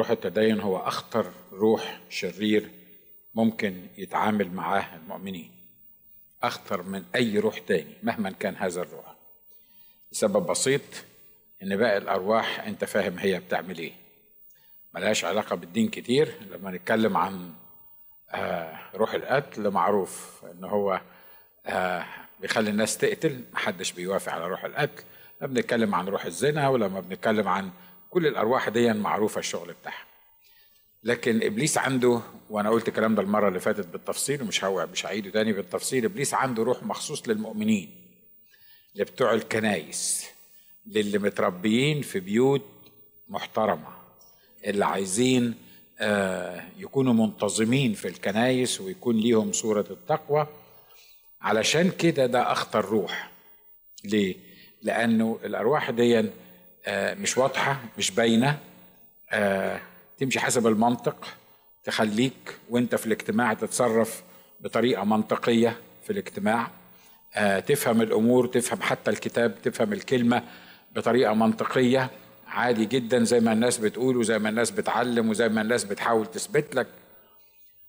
روح التدين هو أخطر روح شرير ممكن يتعامل معاه المؤمنين. أخطر من أي روح تاني مهما كان هذا الروح. لسبب بسيط إن باقي الأرواح أنت فاهم هي بتعمل إيه. ملهاش علاقة بالدين كتير. لما نتكلم عن آه روح القتل معروف إن هو آه بيخلي الناس تقتل محدش بيوافق على روح القتل. لما بنتكلم عن روح الزنا ولما بنتكلم عن كل الأرواح دي معروفة الشغل بتاعها. لكن إبليس عنده وأنا قلت الكلام ده المرة اللي فاتت بالتفصيل ومش هو مش هعيده تاني بالتفصيل إبليس عنده روح مخصوص للمؤمنين لبتوع الكنايس للي متربيين في بيوت محترمة اللي عايزين آه يكونوا منتظمين في الكنايس ويكون ليهم صورة التقوى. علشان كده ده أخطر روح. ليه؟ لأنه الأرواح دي مش واضحة مش باينة. آه تمشي حسب المنطق تخليك وانت في الاجتماع تتصرف بطريقة منطقية في الاجتماع. آه تفهم الأمور تفهم حتى الكتاب تفهم الكلمة بطريقة منطقية. عادي جدا زي ما الناس بتقول وزي ما الناس بتعلم وزي ما الناس بتحاول تثبت لك.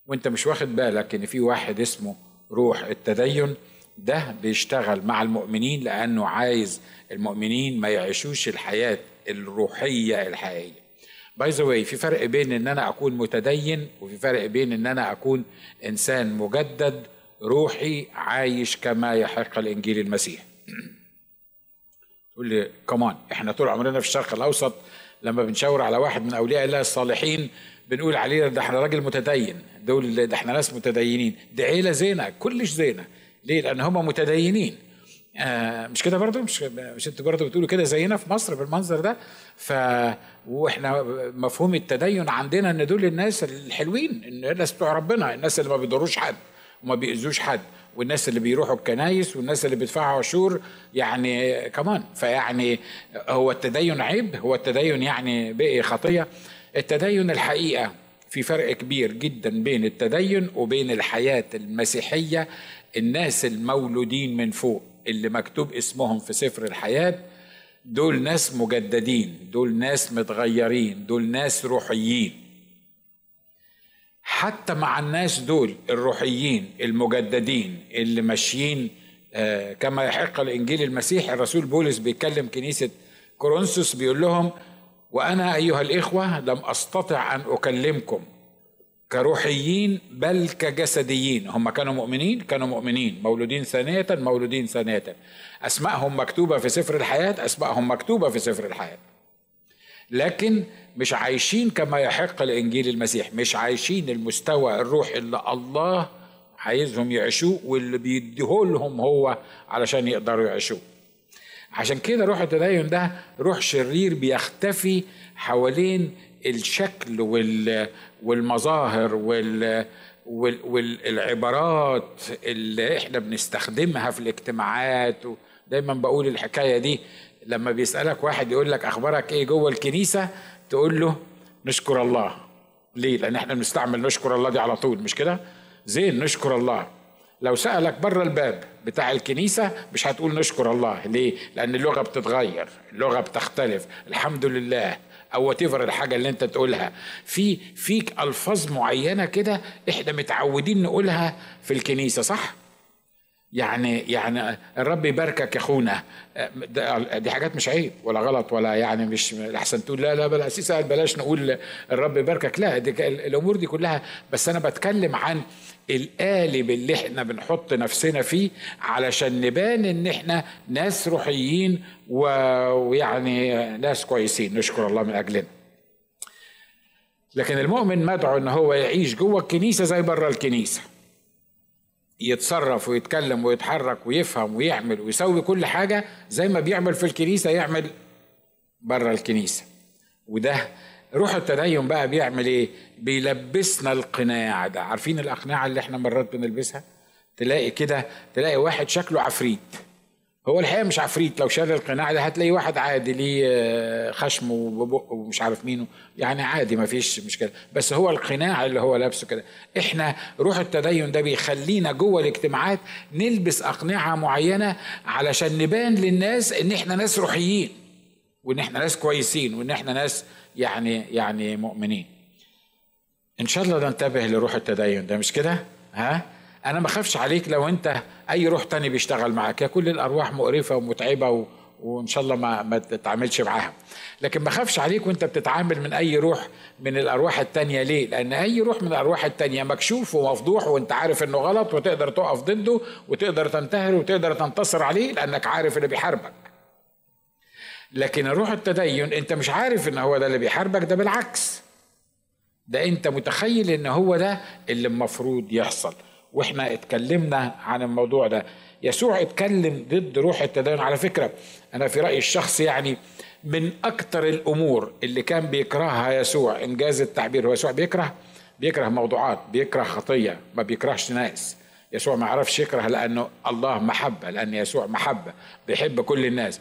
وانت مش واخد بالك إن في واحد اسمه روح التدين. ده بيشتغل مع المؤمنين لأنه عايز المؤمنين ما يعيشوش الحياة الروحية الحقيقية. by the way في فرق بين إن أنا أكون متدين وفي فرق بين إن أنا أكون إنسان مجدد روحي عايش كما يحق الإنجيل المسيح. تقول لي كمان إحنا طول عمرنا في الشرق الأوسط لما بنشاور على واحد من أولياء الله الصالحين بنقول عليه ده إحنا راجل متدين. دول ده إحنا ناس متدينين. دي عيله زينة كلش زينة. ليه؟ لأن هم متدينين. آه مش كده برضو؟ مش مش أنتوا برضو بتقولوا كده زينا في مصر بالمنظر ده؟ ف وإحنا مفهوم التدين عندنا إن دول الناس الحلوين الناس بتوع ربنا الناس اللي ما بيضروش حد وما بيأذوش حد والناس اللي بيروحوا الكنايس والناس اللي بيدفعوا عشور يعني كمان فيعني هو التدين عيب هو التدين يعني بقي خطية. التدين الحقيقة في فرق كبير جدا بين التدين وبين الحياة المسيحية الناس المولودين من فوق اللي مكتوب اسمهم في سفر الحياة دول ناس مجددين دول ناس متغيرين دول ناس روحيين. حتى مع الناس دول الروحيين المجددين اللي ماشيين آه كما يحق الإنجيل المسيحي الرسول بولس بيكلم كنيسة كورنثوس بيقول لهم وأنا أيها الإخوة لم أستطع أن أكلمكم كروحيين بل كجسديين. هم كانوا مؤمنين؟ كانوا مؤمنين. مولودين ثانية مولودين ثانية. أسماءهم مكتوبة في سفر الحياة أسماءهم مكتوبة في سفر الحياة. لكن مش عايشين كما يحق الإنجيل المسيح. مش عايشين المستوى الروحي اللي الله عايزهم يعيشوه واللي بيديهولهم هو علشان يقدروا يعيشوه. عشان كده روح التدين ده روح شرير بيختفي حوالين الشكل وال والمظاهر وال والعبارات اللي إحنا بنستخدمها في الاجتماعات. دايما بقول الحكاية دي لما بيسألك واحد يقول لك أخبارك إيه جوه الكنيسة تقول له نشكر الله. ليه؟ لأن إحنا بنستعمل نشكر الله دي على طول مش كده؟ زين نشكر الله. لو سألك بره الباب بتاع الكنيسة مش هتقول نشكر الله. ليه؟ لأن اللغة بتتغير اللغة بتختلف. الحمد لله. أو وات الحاجة اللي أنت تقولها. في فيك ألفاظ معينة كده إحنا متعودين نقولها في الكنيسة صح؟ يعني يعني الرب يباركك يا أخونا. دي حاجات مش عيب ولا غلط ولا يعني مش احسن تقول لا لا بالاساس بلاش نقول الرب يباركك. لا دي الأمور دي كلها. بس أنا بتكلم عن القالب اللي إحنا بنحط نفسنا فيه علشان نبان إن إحنا ناس روحيين ويعني ناس كويسين. نشكر الله من أجلنا. لكن المؤمن مدعو إن هو يعيش جوه الكنيسة زي بره الكنيسة. يتصرف ويتكلم ويتحرك ويفهم ويعمل ويسوي كل حاجة زي ما بيعمل في الكنيسة يعمل بره الكنيسة. وده روح التدين بقى بيعمل إيه؟ بيلبسنا القناع ده. عارفين الاقنعه اللي إحنا مرات بنلبسها؟ تلاقي كده تلاقي واحد شكله عفريت. هو الحقيقة مش عفريت لو شال القناع ده هتلاقي واحد عادي ليه خشم وبق ومش عارف مينه يعني عادي ما فيش مشكلة. بس هو القناع اللي هو لابسه كده. إحنا روح التدين ده بيخلينا جوه الاجتماعات نلبس أقنعة معينة علشان نبان للناس إن إحنا ناس روحيين وإن إحنا ناس كويسين وإن إحنا ناس يعني يعني مؤمنين. إن شاء الله ننتبه لروح التدين ده مش كده؟ ها؟ أنا ما أخافش عليك لو أنت أي روح تاني بيشتغل معاك. يا كل الأرواح مقرفة ومتعبة و... وإن شاء الله ما ما تتعاملش معاها. لكن ما أخافش عليك وأنت بتتعامل من أي روح من الأرواح التانية. ليه؟ لأن أي روح من الأرواح التانية مكشوف ومفضوح وأنت عارف إنه غلط وتقدر تقف ضده وتقدر تنتهر وتقدر تنتصر عليه لأنك عارف اللي بيحاربك. لكن الروح التدين أنت مش عارف إن هو ده اللي بيحاربك ده بالعكس. ده أنت متخيل إن هو ده اللي المفروض يحصل. وإحنا اتكلمنا عن الموضوع ده. يسوع اتكلم ضد روح التدين. على فكرة أنا في رأيي الشخصي يعني من أكتر الأمور اللي كان بيكرهها يسوع إنجاز التعبير. هو يسوع بيكره؟ بيكره موضوعات بيكره خطية ما بيكرهش ناس. يسوع ما عرفش يكره لأنه الله محبة لأن يسوع محبة بيحب كل الناس.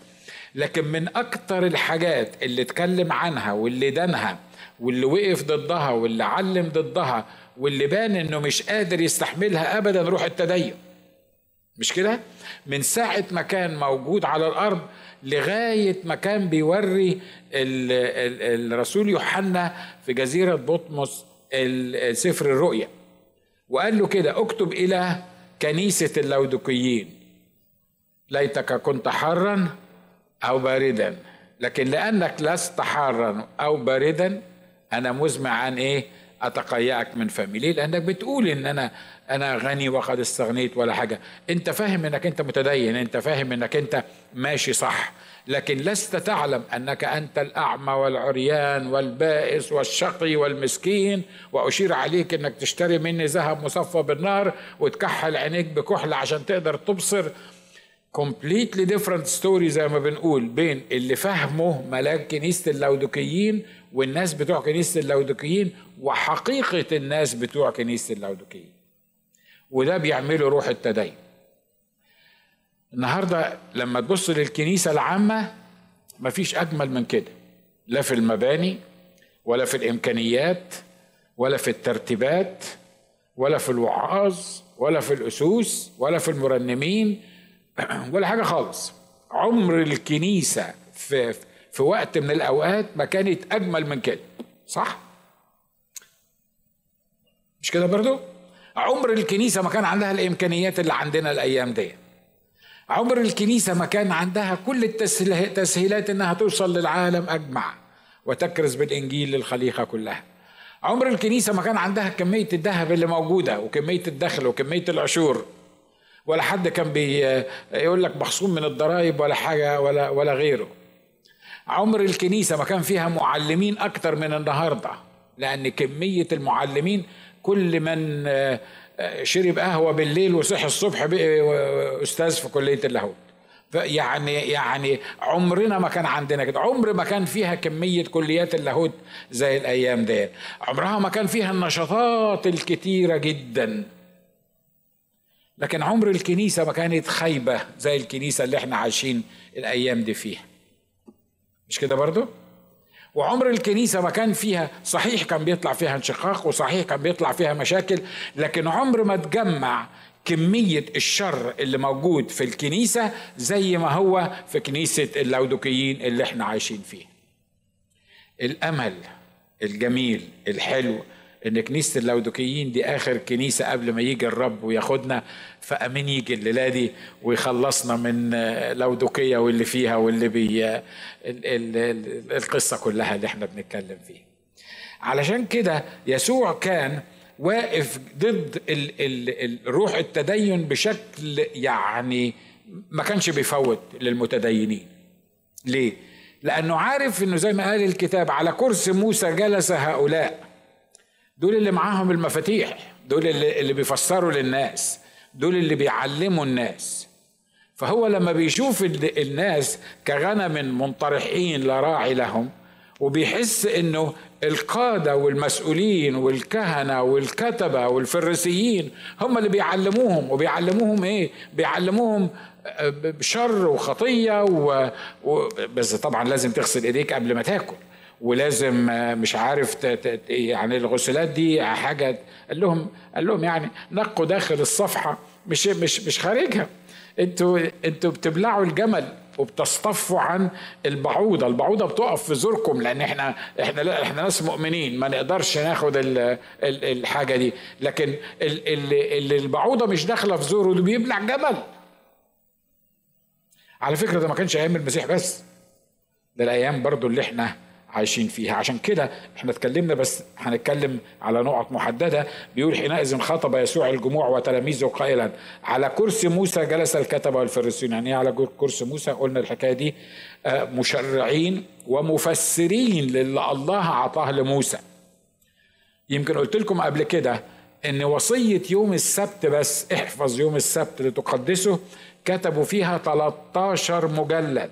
لكن من أكتر الحاجات اللي اتكلم عنها واللي دانها واللي وقف ضدها واللي علم ضدها واللي بان إنه مش قادر يستحملها ابدا روح التدين. مش كده؟ من ساعة ما كان موجود على الأرض لغاية ما كان بيوري الرسول يوحنا في جزيرة بطمس سفر الرؤيا. وقال له كده اكتب إلى كنيسة اللودقيين ليتك كنت حرا أو باردا. لكن لأنك لست حارا أو باردا أنا مزمع عن إيه؟ أتقيأك من فمي. ليه؟ لأنك بتقول إن أنا أنا غني وقد استغنيت ولا حاجة. أنت فاهم إنك أنت متدين أنت فاهم إنك أنت ماشي صح. لكن لست تعلم أنك أنت الأعمى والعريان والبائس والشقي والمسكين. وأشير عليك أنك تشتري مني ذهب مصفى بالنار وتكحل عينيك بكحل عشان تقدر تبصر. Completely different story زي ما بنقول بين اللي فهمه ملاك كنيسة اللودقيين والناس بتوع كنيسة اللودقيين وحقيقة الناس بتوع كنيسة اللودقيين وده بيعمله روح التدين. النهاردة لما تبص للكنيسة العامة مفيش أجمل من كده. لا في المباني ولا في الإمكانيات ولا في الترتيبات ولا في الوعاظ ولا في الأسوس ولا في المرنمين ولا حاجة خالص. عمر الكنيسة في في وقت من الأوقات ما كانت أجمل من كده صح؟ مش كده برضو؟ عمر الكنيسة ما كان عندها الإمكانيات اللي عندنا الأيام دي. عمر الكنيسة ما كان عندها كل التسهيلات إنها توصل للعالم أجمع وتكرز بالإنجيل للخليقة كلها. عمر الكنيسة ما كان عندها كمية الذهب اللي موجودة وكمية الدخل وكمية العشور ولا حد كان بيقول لك مخصوم من الضرائب ولا حاجة ولا ولا غيره. عمر الكنيسة ما كان فيها معلمين أكتر من النهارده لأن كمية المعلمين كل من شرب قهوة بالليل وصحي الصبح بقى أستاذ في كلية اللاهوت. يعني يعني عمرنا ما كان عندنا كده. عمر ما كان فيها كمية كليات اللاهوت زي الأيام دي عمرها ما كان فيها النشاطات الكتيرة جدا. لكن عمر الكنيسة ما كانت خايبة زي الكنيسة اللي إحنا عايشين الأيام دي فيها. مش كده برضو؟ وعمر الكنيسة ما كان فيها صحيح كان بيطلع فيها انشقاق وصحيح كان بيطلع فيها مشاكل لكن عمر ما تجمع كمية الشر اللي موجود في الكنيسة زي ما هو في كنيسة اللودوكيين اللي إحنا عايشين فيها الأمل الجميل الحلو إن كنيسة اللودوكيين دي آخر كنيسة قبل ما يجي الرب وياخدنا فأمين يجي الليلة دي ويخلصنا من لودوكية واللي فيها واللي بي ال ال ال القصة كلها اللي إحنا بنتكلم فيها. علشان كده يسوع كان واقف ضد ال ال الروح التدين بشكل يعني ما كانش بيفوت للمتدينين. ليه؟ لأنه عارف إنه زي ما قال الكتاب على كرسي موسى جلس هؤلاء. دول اللي معاهم المفاتيح دول اللي, اللي بيفسروا للناس دول اللي بيعلموا الناس. فهو لما بيشوف الناس كغنم منطرحين لا راعي لهم وبيحس إنه القادة والمسؤولين والكهنة والكتبة والفريسيين هم اللي بيعلموهم. وبيعلموهم إيه؟ بيعلموهم شر وخطية و... و... بس طبعا لازم تغسل إيديك قبل ما تاكل. ولازم مش عارف يعني الغسلات دي حاجة قال لهم قال لهم يعني نقوا داخل الصفحة مش مش مش خارجها. أنتوا أنتوا بتبلعوا الجمل وبتصطفوا عن البعوضة. البعوضة بتقف في زوركم لأن إحنا إحنا لا إحنا ناس مؤمنين ما نقدرش ناخد ال ال الحاجة دي. لكن اللي البعوضة مش داخلة في زوره ده بيبلع جمل. على فكرة ده ما كانش أيام المسيح بس ده الأيام برضو اللي إحنا عايشين فيها. عشان كده إحنا اتكلمنا بس هنتكلم على نقط محددة. بيقول حينئذ خاطب يسوع الجموع وتلاميذه قائلا على كرسي موسى جلس الكتبة والفريسيون. يعني على كرسي موسى؟ قلنا الحكاية دي آه، مشرعين ومفسرين للي الله أعطاه لموسى. يمكن قلت لكم قبل كده إن وصية يوم السبت بس احفظ يوم السبت لتقدسه كتبوا فيها 13 مجلد.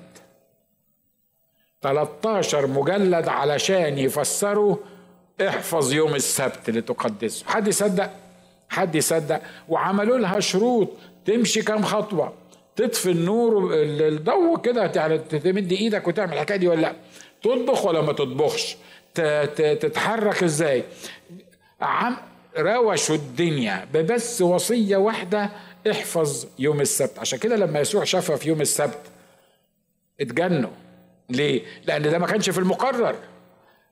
13 مجلد علشان يفسروا احفظ يوم السبت لتقدسه حد يصدق؟ حد يصدق؟ وعملوا لها شروط تمشي كام خطوة تطفي النور الضوء كده يعني تمد إيدك وتعمل الحكاية دي ولا لأ؟ تطبخ ولا ما تطبخش؟ تتحرك إزاي؟ عم روشوا الدنيا ببس وصية واحدة احفظ يوم السبت. عشان كده لما يسوع شافها في يوم السبت اتجنوا ليه؟ لأن ده ما كانش في المقرر.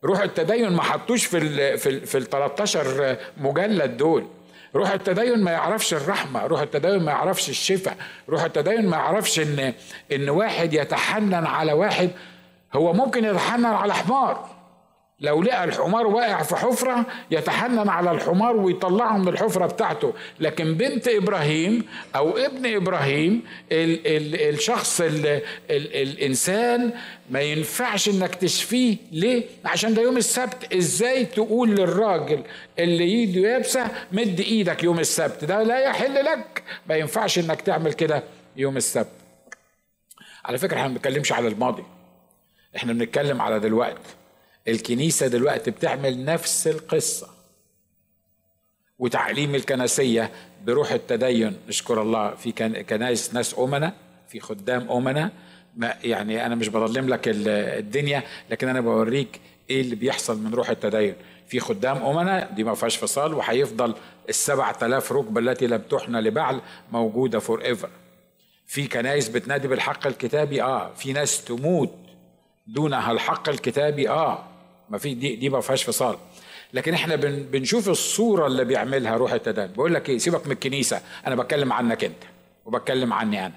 روح التدين ما حطوش في ال في ال في ال 13 مجلد دول. روح التدين ما يعرفش الرحمة روح التدين ما يعرفش الشفاء روح التدين ما يعرفش إن إن واحد يتحنن على واحد هو ممكن يتحنن على حمار. لو لقى الحمار واقع في حفرة يتحنن على الحمار ويطلعه من الحفرة بتاعته. لكن بنت إبراهيم أو ابن إبراهيم ال ال الشخص ال ال الإنسان ما ينفعش إنك تشفيه. ليه؟ عشان ده يوم السبت. إزاي تقول للراجل اللي ايده يابسة مد إيدك يوم السبت؟ ده لا يحل لك. ما ينفعش إنك تعمل كده يوم السبت. على فكرة إحنا ما بنتكلمش على الماضي. إحنا بنتكلم على دلوقتي. الكنيسة دلوقتي بتعمل نفس القصة. وتعليم الكنسية بروح التدين. نشكر الله في كنايس ناس أمنا في خدام أمنا ما يعني أنا مش بظلم لك الدنيا لكن أنا بوريك إيه اللي بيحصل من روح التدين. في خدام أمنا دي ما فيهاش فصال وهيفضل السبع تلاف ركبة التي لم تحنى لبعل موجودة forever في كنايس بتنادي بالحق الكتابي آه. في ناس تموت دونها الحق الكتابي آه. ما في دي دي ما فيهاش فصال. لكن إحنا بن بنشوف الصورة اللي بيعملها روح التدين بقول لك إيه سيبك من الكنيسة أنا بتكلم عنك أنت وبتكلم عني أنا.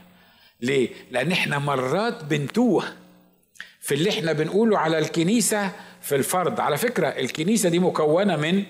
ليه؟ لأن إحنا مرات بنتوه في اللي إحنا بنقوله على الكنيسة في الفرد. على فكرة الكنيسة دي مكونة من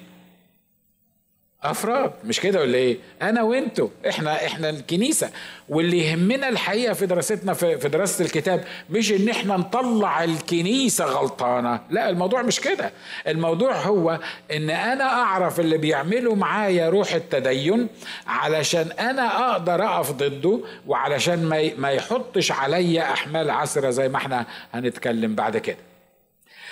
أفراد. مش كده ولا إيه؟ أنا وأنتوا. إحنا إحنا الكنيسة. واللي يهمنا الحقيقة في دراستنا في, في دراسة الكتاب مش إن إحنا نطلع الكنيسة غلطانة. لا الموضوع مش كده. الموضوع هو إن أنا أعرف اللي بيعملوا معايا روح التدين علشان أنا أقدر أقف ضده وعلشان ما ما يحطش عليا أحمال عسرة زي ما إحنا هنتكلم بعد كده.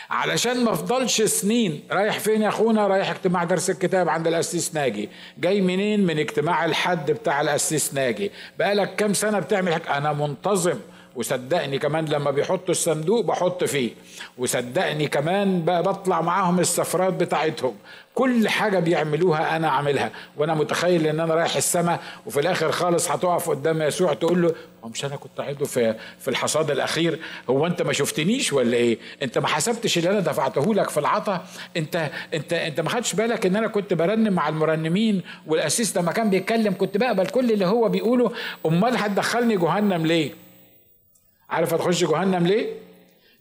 علشان ما افضلش سنين. رايح فين يا اخونا؟ رايح اجتماع درس الكتاب عند الاسيس ناجي. جاي منين؟ من اجتماع الحد بتاع الاسيس ناجي. بقالك كام سنة بتعمل حاجة أنا منتظم. وصدقني كمان لما بيحطوا الصندوق بحط فيه. وصدقني كمان بطلع معاهم السفرات بتاعتهم. كل حاجة بيعملوها أنا أعملها وأنا متخيل إن أنا رايح السماء وفي الآخر خالص هتقف قدام يسوع تقول له هو مش أنا كنت عيده في في الحصاد الأخير؟ هو أنت ما شفتنيش ولا إيه؟ أنت ما حسبتش اللي أنا دفعته لك في العطا؟ أنت أنت أنت ما خدتش بالك إن أنا كنت برنم مع المرنمين والقسيس لما كان بيتكلم؟ كنت بقبل كل اللي هو بيقوله. أمال هتدخلني جهنم ليه؟ عارف هتخش جهنم ليه؟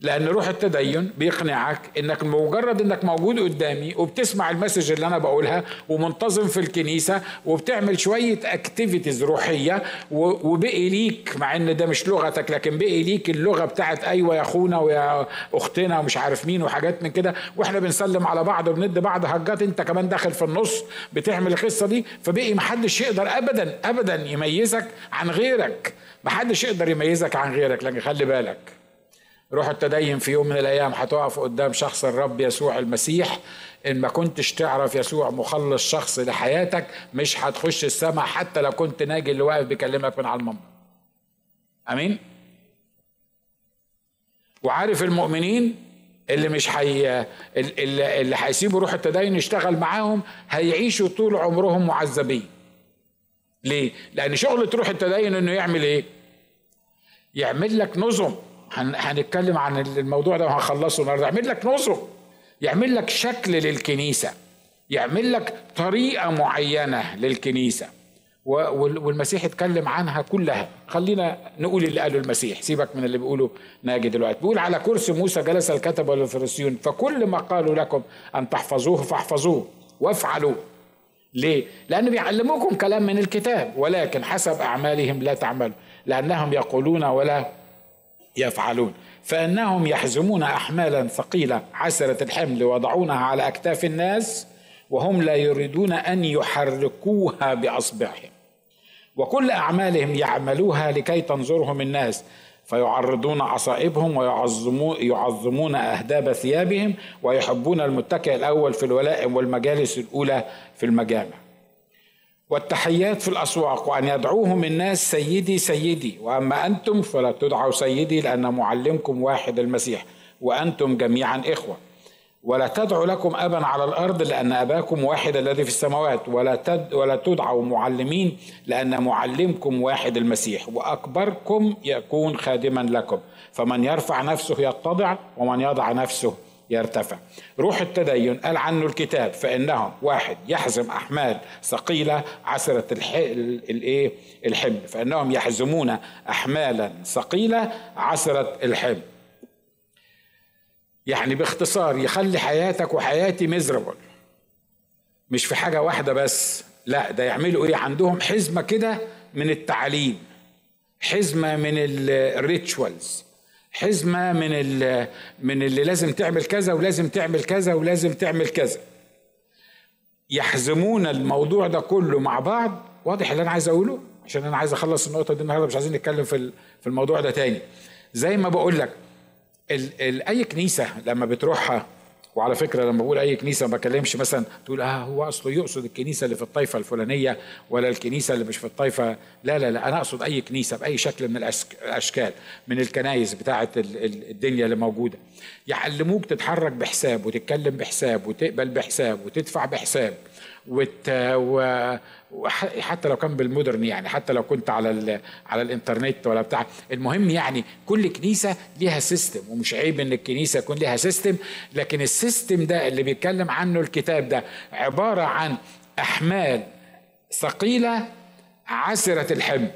لأن روح التدين بيقنعك إنك مجرد إنك موجود قدامي وبتسمع ال message اللي أنا بقولها ومنتظم في الكنيسة وبتعمل شوية activities روحية وبقي ليك مع إن ده مش لغتك لكن بقي ليك اللغة بتاعت أيوه يا أخونا ويا أختنا ومش عارف مين وحاجات من كده وإحنا بنسلم على بعض وبندي بعض هجات أنت كمان داخل في النص بتعمل القصة دي فبقي محدش يقدر ابدا ابدا يميزك عن غيرك. محدش يقدر يميزك عن غيرك لكن خلي بالك روح التدين في يوم من الأيام هتقف قدام شخص الرب يسوع المسيح. إن ما كنتش تعرف يسوع مخلص شخص لحياتك مش هتخش السماء حتى لو كنت ناجي اللي واقف بيكلمك من على المنبر. آمين؟ وعارف المؤمنين اللي مش حي اللي, هيسيبوا روح التدين يشتغل معاهم هيعيشوا طول عمرهم معذبين. ليه؟ لأن شغلة روح التدين إنه يعمل إيه؟ يعمل لك نظم. هنتكلم عن الموضوع ده وهنخلصه النهارده. يعمل لك نظم يعمل لك شكل للكنيسة. يعمل لك طريقة معينة للكنيسة. والمسيح اتكلم عنها كلها. خلينا نقول اللي قاله المسيح. سيبك من اللي بيقوله ناجي دلوقتي. بيقول على كرسي موسى جلس الكتب والفريسيون فكل ما قالوا لكم أن تحفظوه فاحفظوه وافعلوا ليه؟ لأنه بيعلموكم كلام من الكتاب ولكن حسب أعمالهم لا تعملوا. لأنهم يقولون ولا يفعلون. فإنهم يحزمون أحمالا ثقيلة عسرة الحمل وضعونها على أكتاف الناس وهم لا يريدون أن يحركوها بأصبعهم. وكل أعمالهم يعملوها لكي تنظرهم الناس فيعرضون عصائبهم ويعظمون يعظمون أهداب ثيابهم ويحبون المتكئ الأول في الولائم والمجالس الأولى في المجامع. والتحيات في الأسواق وأن يدعوهم الناس سيدي سيدي وأما أنتم فلا تدعوا سيدي لأن معلمكم واحد المسيح وأنتم جميعا إخوة. ولا تدعوا لكم أبا على الأرض لأن أباكم واحد الذي في السماوات ولا تد ولا تدعوا معلمين لأن معلمكم واحد المسيح وأكبركم يكون خادما لكم. فمن يرفع نفسه يتضع ومن يضع نفسه يرتفع. روح التدين قال عنه الكتاب فإنهم واحد يحزم أحمال ثقيلة عسرة الإيه؟ الحمل فإنهم يحزمون أحمالا ثقيلة عسرة الحمل يعني باختصار يخلي حياتك وحياتي مزربل مش في حاجة واحدة بس لا ده يعملوا إيه؟ عندهم حزمة كده من التعليم حزمة من الريتشوالز حزمة من من اللي لازم تعمل كذا ولازم تعمل كذا ولازم تعمل كذا. يحزمون الموضوع ده كله مع بعض واضح اللي أنا عايز أقوله؟ عشان أنا عايز أخلص النقطة دي النهارده مش عايزين نتكلم في في الموضوع ده تاني. زي ما بقول لك ال ال أي كنيسة لما بتروحها وعلى فكرة لما بقول أي كنيسة ما بكلمش مثلا تقول آه هو أصله يقصد الكنيسة اللي في الطائفه الفلانية ولا الكنيسة اللي مش في الطائفه لا لا لا أنا أقصد أي كنيسة بأي شكل من الأشكال من الكنايس بتاعة الدنيا اللي موجودة. يعلموك تتحرك بحساب وتتكلم بحساب وتقبل بحساب وتدفع بحساب وت... و... وحتى لو كان بال modern يعني حتى لو كنت على. على الإنترنت ولا بتاع. المهم يعني كل كنيسة ليها system ومش عيب إن الكنيسة يكون ليها system لكن ال system ده اللي بيتكلم عنه الكتاب ده عبارة عن أحمال ثقيلة عسرة الحمل.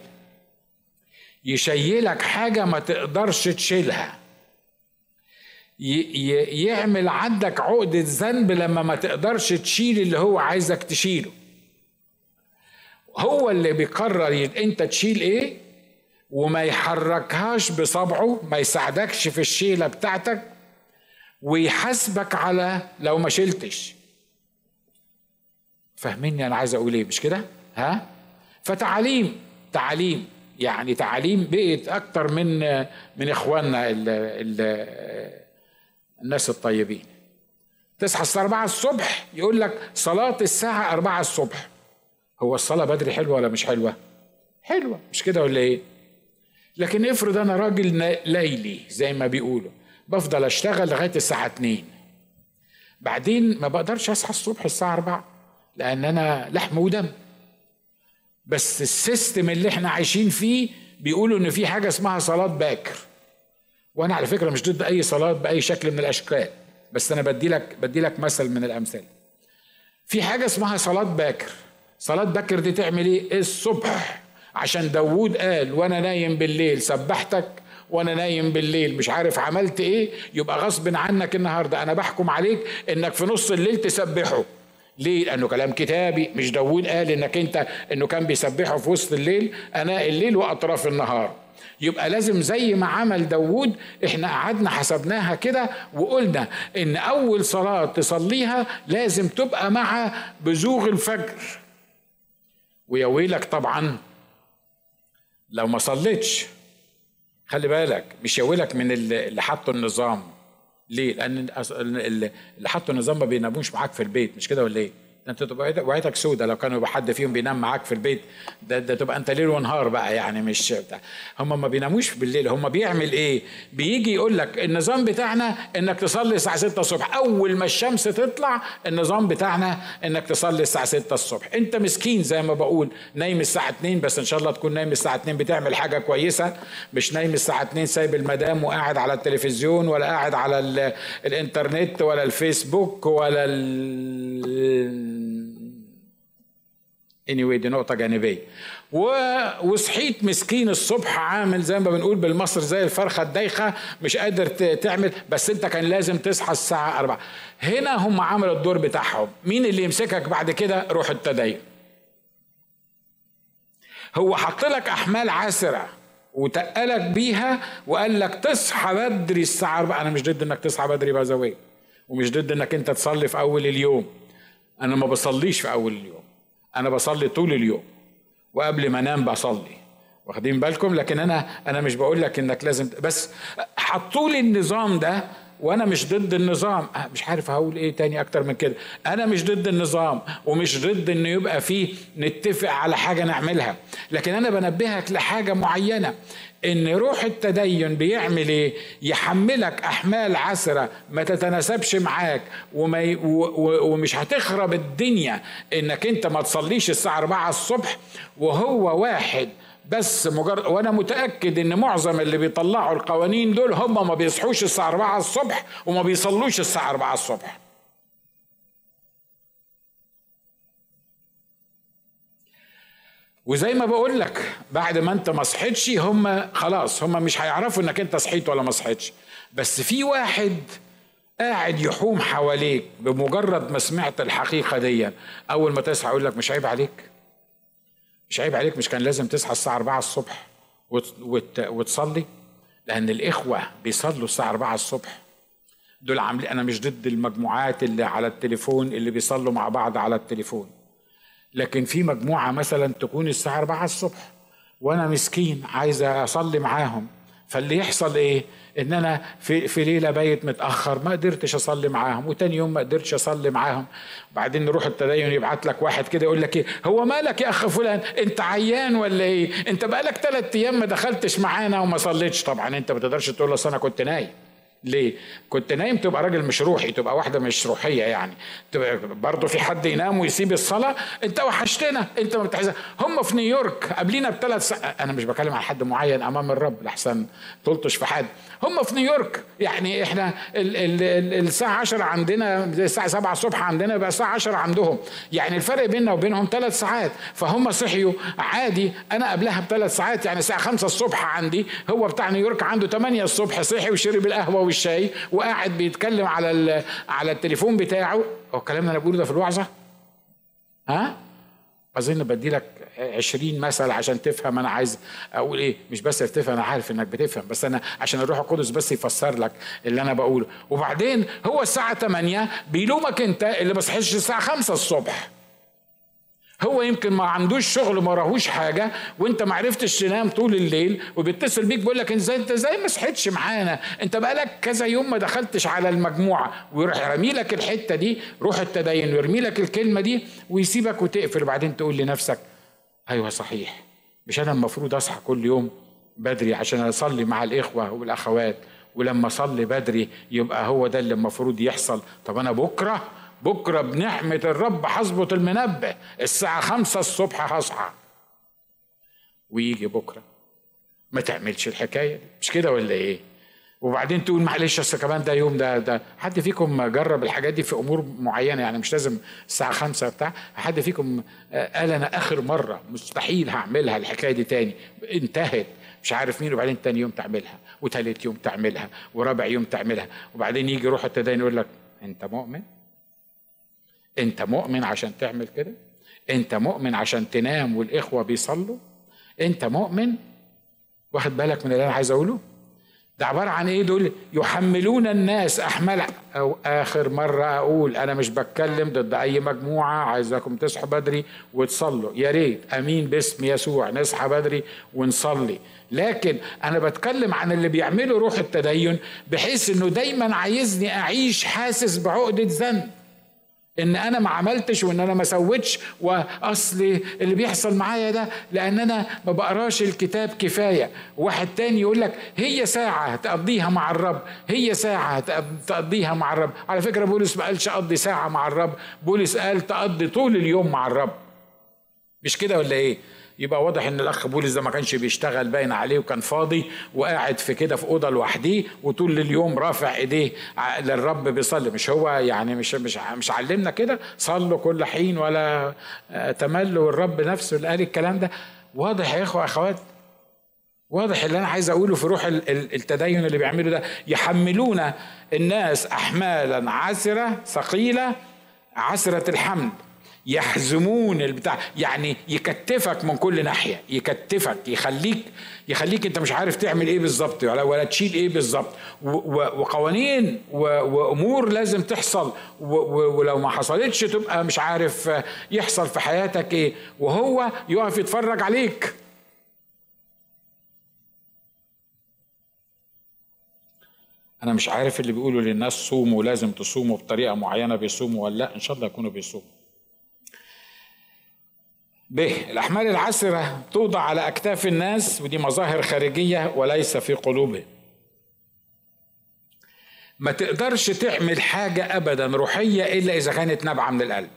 يشيلك حاجة ما تقدرش تشيلها. يعمل عندك عقدة ذنب لما ما تقدرش تشيل اللي هو عايزك تشيله. هو اللي بيقرر انت تشيل إيه وما يحركهاش بصبعه ما يساعدكش في الشيلة بتاعتك ويحاسبك على لو ما شلتش. فاهميني أنا عايز أقول إيه مش كده؟ ها؟ فتعليم تعليم يعني تعليم بقت أكتر من من إخواننا ال ال الناس الطيبين. تصحى الساعة 4 الصبح يقول لك صلاة الساعة 4 الصبح. هو الصلاة بدري حلوة ولا مش حلوة؟ حلوة. مش كده ولا إيه؟ لكن افرض أنا راجل ليلي زي ما بيقولوا بفضل أشتغل لغاية الساعة 2 بعدين ما بقدرش أصحى الصبح الساعة 4 لأن أنا لحم ودم. بس السيستم اللي إحنا عايشين فيه بيقولوا إن في حاجة اسمها صلاة باكر. وأنا على فكرة مش ضد أي صلاة بأي شكل من الأشكال بس أنا بدي لك بدي لك مثل من الامثله في حاجة اسمها صلاة باكر. صلاة باكر دي تعمل إيه؟ الصبح. عشان داوود قال وأنا نايم بالليل سبحتك. وأنا نايم بالليل. مش عارف عملت إيه؟ يبقى غصب عنك النهارده. أنا بحكم عليك إنك في نص الليل تسبحه. ليه؟ لأنه كلام كتابي. مش داوود قال إنك أنت إنه كان بيسبحه في وسط الليل. أنا الليل وأطراف النهار. يبقى لازم زي ما عمل داوود إحنا قعدنا حسبناها كده وقلنا إن أول صلاة تصليها لازم تبقى مع بزوغ الفجر. ويا ويلك طبعا لو ما صليتش خلي بالك مش يا ويلك من اللي حطوا النظام ليه؟ لأن اللي حطوا النظام ما بيناموش معاك في البيت مش كده ولا إيه؟ أنت تبقى وعيتك سودة. لو كانوا حد فيهم بينام معاك في البيت ده, ده تبقى أنت ليل ونهار بقى يعني مش بتاع. هم ما بيناموش بالليل. هم بيعمل إيه؟ بيجي يقول لك النظام بتاعنا إنك تصلي الساعة 6 الصبح. أول ما الشمس تطلع النظام بتاعنا إنك تصلي الساعة 6 الصبح. أنت مسكين زي ما بقول. نايم الساعة 2 بس إن شاء الله تكون نايم الساعة 2 بتعمل حاجة كويسة. مش نايم الساعة 2 سايب المدام وقاعد على التلفزيون ولا قاعد على الإنترنت ولا الفيسبوك ولا ال anyway دي نقطة جانبية. و... وصحيت مسكين الصبح عامل زي ما بنقول بالمصر زي الفرخة الدايخة مش قادر تعمل بس انت كان لازم تصحى الساعة أربعة. هنا هم عملوا الدور بتاعهم. مين اللي يمسكك بعد كده؟ روح التدين. هو حط لك أحمال عاسرة وتقلك بيها وقال لك تصحى بدري الساعة أربعة. أنا مش ضد إنك تصحى بدري بازوي ومش ضد إنك أنت تصلي في أول اليوم. أنا ما بصليش في أول اليوم. أنا بصلي طول اليوم وقبل ما أنام بصلي. واخدين بالكم؟ لكن أنا أنا مش بقول لك إنك لازم بس حطوا لي النظام ده وأنا مش ضد النظام. أه، مش عارف هقول إيه تاني أكتر من كده. أنا مش ضد النظام ومش ضد إنه يبقى فيه نتفق على حاجة نعملها. لكن أنا بنبهك لحاجة معينة. إن روح التدين بيعمل إيه؟ يحملك أحمال عسرة ما تتناسبش معاك وما ومش هتخرب الدنيا إنك أنت ما تصليش الساعة 4 الصبح وهو واحد بس مجرد وأنا متأكد إن معظم اللي بيطلعوا القوانين دول هم ما بيصحوش الساعة 4 الصبح وما بيصلوش الساعة 4 الصبح. وزي ما بقول لك بعد ما انت ما صحيتش هم خلاص هم مش هيعرفوا انك انت صحيت ولا ما صحيتش. بس في واحد قاعد يحوم حواليك بمجرد ما سمعت الحقيقة دي أول ما تصحى يقول لك مش عيب عليك. مش عيب عليك مش كان لازم تصحى الساعة 4 الصبح وت وت وتصلي؟ لأن الإخوة بيصلوا الساعة 4 الصبح. دول عاملين أنا مش ضد المجموعات اللي على التليفون اللي بيصلوا مع بعض على التليفون. لكن في مجموعة مثلا تكون الساعة 4 الصبح وأنا مسكين عايز أصلي معاهم فاللي يحصل إيه؟ إن أنا في, في ليلة بايت متأخر ما قدرتش أصلي معاهم وتاني يوم ما قدرتش أصلي معاهم. بعدين نروح التدين يبعت لك واحد كده يقول لك إيه؟ هو مالك يا أخ فلان؟ أنت عيان ولا إيه؟ أنت بقالك ثلاث أيام ما دخلتش معانا وما صليتش. طبعا أنت ما تقدرش تقول له أنا كنت نايم. ليه؟ كنت نايم تبقى راجل مش روحي تبقى واحدة مش روحية يعني. تبقى برضه في حد ينام ويسيب الصلاة. انت وحشتنا انت ما بتحزن هم في نيويورك قبلينا بثلاث ساعات أنا مش بكلم عن حد معين أمام الرب لحسن تلطش في حد. هم في نيويورك. يعني إحنا ال ال ال الساعة 10 عندنا زي الساعة 7 الصبح عندنا يبقى الساعة 10 عندهم. يعني الفرق بيننا وبينهم ثلاث ساعات. فهم صحيوا. عادي. أنا قبلها بثلاث ساعات. يعني الساعة 5 الصبح عندي. هو بتاع نيويورك عنده 8 الصبح. صحي وشرب القهوة والشاي وقاعد بيتكلم على على التليفون بتاعه. هو الكلام اللي أنا بقوله ده في الوعظة؟ ها؟ اظن بدي لك عشرين مثل عشان تفهم أنا عايز أقول إيه. مش بس تفهم أنا عارف إنك بتفهم بس أنا عشان الروح القدس بس يفسر لك اللي أنا بقوله. وبعدين هو الساعة 8 بيلومك أنت اللي ما الساعة 5 الصبح. هو يمكن ما عندوش شغل ما راهوش حاجة وانت ما عرفتش تنام طول الليل وبيتصل بيك بيقول لك إزاي أنت إزاي ما صحيتش معانا؟ أنت بقالك كذا يوم ما دخلتش على المجموعة. ويروح يرمي لك الحتة دي روح التدين ويرمي لك الكلمة دي ويسيبك وتقفل. وبعدين تقول لنفسك أيوه صحيح. مش أنا المفروض أصحى كل يوم بدري عشان أصلي مع الإخوة والأخوات ولما أصلي بدري يبقى هو ده اللي المفروض يحصل. طب أنا بكرة؟ بكرة بنعمة الرب هظبط المنبه. الساعة خمسة الصبح هصحى. ويجي بكرة. ما تعملش الحكاية دي. مش كده ولا إيه؟ وبعدين تقول معلش أصل كمان ده يوم ده ده حد فيكم جرب الحاجات دي في أمور معينة؟ يعني مش لازم الساعة خمسة بتاع. حد فيكم قال أنا آخر مرة مستحيل هعملها الحكاية دي تاني. انتهت. مش عارف مين وبعدين تاني يوم تعملها وتالت يوم تعملها ورابع يوم تعملها. وبعدين يجي روح التدين يقول لك أنت مؤمن؟ انت مؤمن عشان تعمل كده؟ انت مؤمن عشان تنام والإخوة بيصلوا؟ انت مؤمن؟ واخد بالك من اللي أنا عايز أقوله؟ ده عبارة عن إيه دول؟ يحملون الناس. احمال أو آخر مرة أقول أنا مش بتكلم ضد أي مجموعة عايزاكم تصحوا بدري وتصلوا. يا ريت. آمين باسم يسوع. نصحى بدري ونصلي. لكن أنا بتكلم عن اللي بيعملوا روح التدين بحيث إنه دايما عايزني أعيش حاسس بعقدة ذنب. إن أنا ما عملتش وإن أنا ما سويتش وأصل اللي بيحصل معايا ده لأن أنا ما بقراش الكتاب كفاية. واحد تاني يقول لك هي ساعة تقضيها مع الرب هي ساعة تقضيها مع الرب. على فكرة بولس ما قالش أقضي ساعة مع الرب بولس قال تقضي طول اليوم مع الرب. مش كده ولا إيه؟ يبقى واضح إن الأخ بولس ده ما كانش بيشتغل باين عليه وكان فاضي وقاعد في كده في أوضة لوحده وطول اليوم رافع إيديه للرب بيصلي. مش هو يعني مش مش مش علمنا كده؟ صلوا كل حين ولا تملوا الرب نفسه اللي قال الكلام ده. واضح يا اخوه أخوات؟ واضح اللي أنا عايز أقوله في روح التدين اللي بيعملوا ده. يحملون الناس احمالا عسرة ثقيلة عسرة الحمل يحزمون البتاع. يعني يكتفك من كل ناحية. يكتفك يخليك يخليك انت مش عارف تعمل إيه بالظبط ولا ولا تشيل إيه بالظبط. وقوانين وامور لازم تحصل. ولو ما حصلتش تبقى مش عارف يحصل في حياتك إيه. وهو يقف يتفرج عليك. أنا مش عارف اللي بيقولوا للناس صوموا لازم تصوموا بطريقة معينة بيصوموا ولا لأ؟ إن شاء الله يكونوا بيصوموا. ب الأحمال العسرة توضع على أكتاف الناس ودي مظاهر خارجية وليس في قلوبهم. ما تقدرش تعمل حاجة أبدا روحية إلا إذا كانت نابعة من القلب.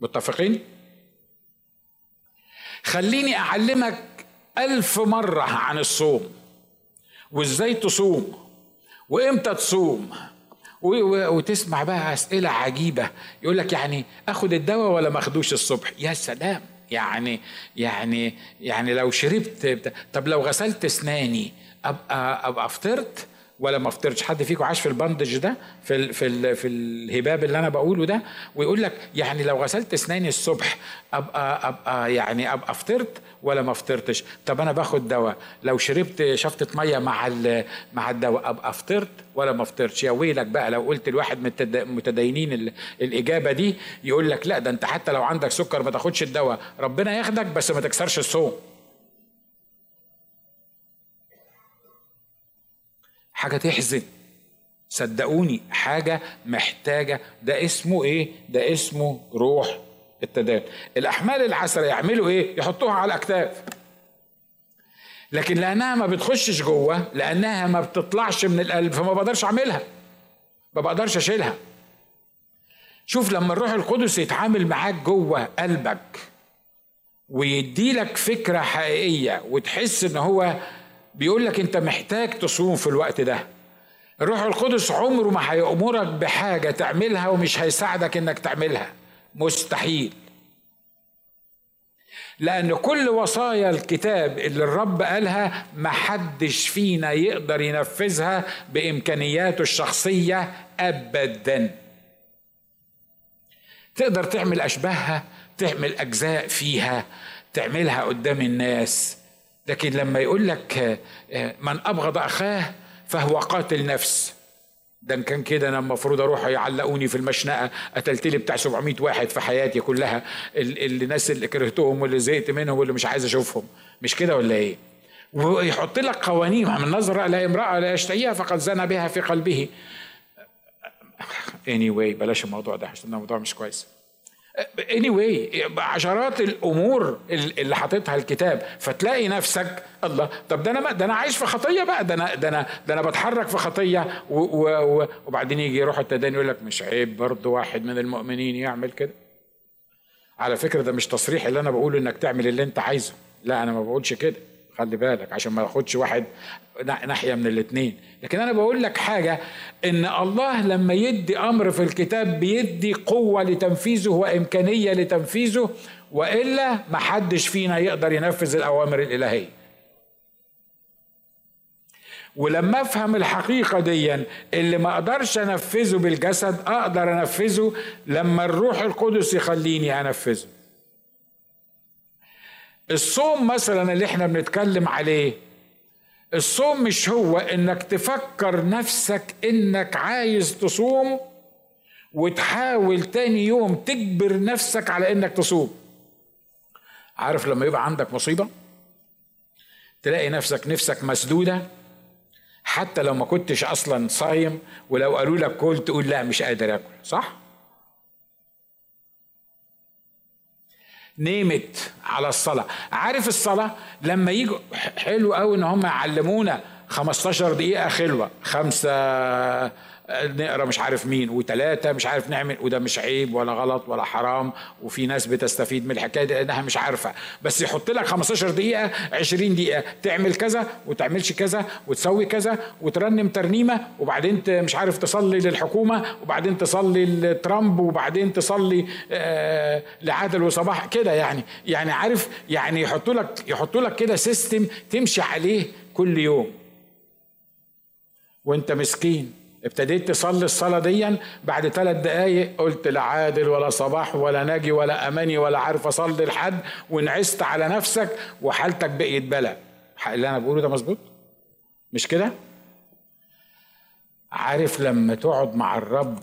متفقين؟ خليني أعلمك ألف مرة عن الصوم وإزاي تصوم وإمتى تصوم. وتسمع بقى أسئلة عجيبة. يقول لك يعني آخد الدواء ولا ما آخدوش الصبح؟ يا سلام! يعني يعني يعني لو شربت طب لو غسلت أسناني ابقى أبقى فطرت ولا ما فطرتش حد فيكم عاش في البندج ده في ال في ال في الهباب اللي أنا بقوله ده ويقول لك يعني لو غسلت أسناني الصبح أبقى أبقى يعني أبقى فطرت ولا ما فطرتش طب أنا باخد دواء. لو شربت شفطه مية مع مع الدواء أبقى فطرت ولا ما فطرتش يا ويلك بقى لو قلت لواحد من المتدينين الإجابة دي يقول لك لا ده أنت حتى لو عندك سكر ما تاخدش الدواء. ربنا ياخدك بس ما تكسرش الصوم حاجة تحزن. صدقوني حاجة محتاجة. ده اسمه إيه؟ ده اسمه روح التدين الأحمال العسرة يعملوا إيه؟ يحطوها على الأكتاف. لكن لأنها ما بتخشش جوه لأنها ما بتطلعش من القلب فما بقدرش أعملها. ما بقدرش أشيلها. شوف لما الروح القدس يتعامل معاك جوه قلبك ويديلك فكرة حقيقية وتحس إن هو بيقول لك انت محتاج تصوم في الوقت ده. الروح القدس عمره ما هيأمرك بحاجة تعملها ومش هيساعدك انك تعملها. مستحيل. لأن كل وصايا الكتاب اللي الرب قالها محدش فينا يقدر ينفذها بإمكانياته الشخصية أبدا. تقدر تعمل أشباهها تعمل أجزاء فيها تعملها قدام الناس. لكن لما يقول لك آه، من أبغض أخاه فهو قاتل نفس. ده كان كده أنا المفروض أروح يعلقوني في المشنقة. قتلت لي بتاع 700 واحد في حياتي كلها. الناس اللي كرهتهم واللي زهقت منهم واللي مش عايز أشوفهم. مش كده ولا إيه؟ ويحط لك قوانين. من نظر إلى امرأة لا يشتهيها فقد زنى بها في قلبه. anyway بلاش الموضوع ده عشان الموضوع مش كويس. Anyway عشرات الأمور اللي حاططها الكتاب فتلاقي نفسك الله طب ده أنا ده أنا عايش في خطية بقى ده أنا ده أنا ده أنا بتحرك في خطية وبعدين يجي يروح التدين يقول لك مش عيب برضه واحد من المؤمنين يعمل كده. على فكرة ده مش تصريح اللي أنا بقوله إنك تعمل اللي أنت عايزه. لا أنا ما بقولش كده. خلي بالك عشان ما ياخدش واحد ناحية من الاثنين لكن أنا بقول لك حاجة إن الله لما يدي أمر في الكتاب بيدي قوة لتنفيذه وإمكانية لتنفيذه وإلا ما حدش فينا يقدر ينفذ الأوامر الإلهية. ولما أفهم الحقيقة دي اللي ما أقدرش أنفذه بالجسد أقدر أنفذه لما الروح القدس يخليني أنفذه. الصوم مثلا اللي إحنا بنتكلم عليه الصوم مش هو إنك تفكر نفسك إنك عايز تصوم وتحاول تاني يوم تجبر نفسك على إنك تصوم. عارف لما يبقى عندك مصيبة؟ تلاقي نفسك نفسك مسدودة حتى لو ما كنتش أصلا صايم ولو قالوا لك كل تقول لا مش قادر آكل صح؟ نيمت على الصلاة. عارف الصلاة؟ لما يجوا حلو قوي إن هم يعلمونا 15 دقيقة خلوة خمسة نقرا مش عارف مين وثلاثه مش عارف نعمل وده مش عيب ولا غلط ولا حرام وفي ناس بتستفيد من الحكاية دي لأنها مش عارفة. بس يحط لك 15 دقيقة 20 دقيقة. تعمل كذا وتعملش كذا وتسوي كذا وترنم ترنيمة وبعدين مش عارف تصلي للحكومة وبعدين تصلي لترامب وبعدين تصلي آه لعادل وصباح. كده يعني يعني عارف يعني يحطوا لك يحطوا لك كده سيستم تمشي عليه كل يوم. وانت مسكين. ابتديت تصلي الصلاة دي بعد ثلاث دقايق قلت لا عادل ولا صباح ولا ناجي ولا أماني ولا عارف أصلي لحد ونعست على نفسك وحالتك بقيت بلا. اللي أنا بقوله ده مظبوط؟ مش كده؟ عارف لما تقعد مع الرب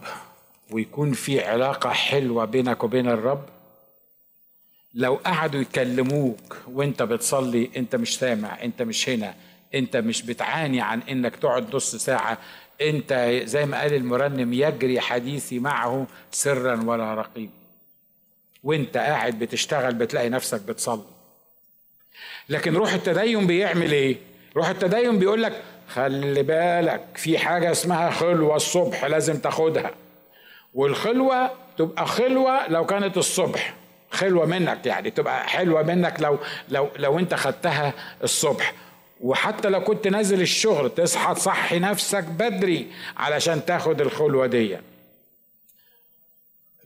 ويكون في علاقة حلوة بينك وبين الرب؟ لو قعدوا يكلموك وأنت بتصلي أنت مش سامع أنت مش هنا أنت مش بتعاني عن إنك تقعد نص ساعة انت زي ما قال المرنم يجري حديثي معه سرا ولا رقيب. وانت قاعد بتشتغل بتلاقي نفسك بتصلي. لكن روح التدين بيعمل إيه؟ روح التدين بيقول لك خلي بالك في حاجة اسمها خلوة الصبح لازم تاخدها. والخلوة تبقى خلوة لو كانت الصبح. خلوة منك يعني تبقى حلوة منك لو لو لو انت خدتها الصبح. وحتى لو كنت نازل الشغل تصحى تصحي نفسك بدري علشان تاخد الخلوة دي.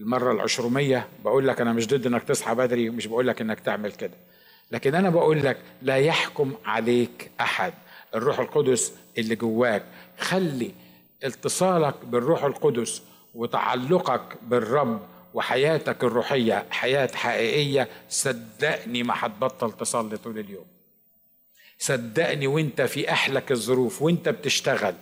المرة العشرمية بقول لك أنا مش ضد إنك تصحى بدري ومش بقول لك إنك تعمل كده. لكن أنا بقول لك لا يحكم عليك أحد. الروح القدس اللي جواك خلي اتصالك بالروح القدس وتعلقك بالرب وحياتك الروحية حياة حقيقية. صدقني ما هتبطل تصلي طول اليوم. صدقني وانت في احلك الظروف وانت بتشتغل.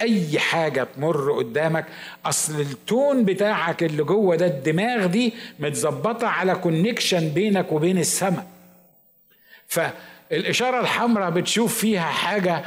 اي حاجة تمر قدامك اصل التون بتاعك اللي جوه ده الدماغ دي متظبطة على كونكشن بينك وبين السماء. ف الإشارة الحمراء بتشوف فيها حاجة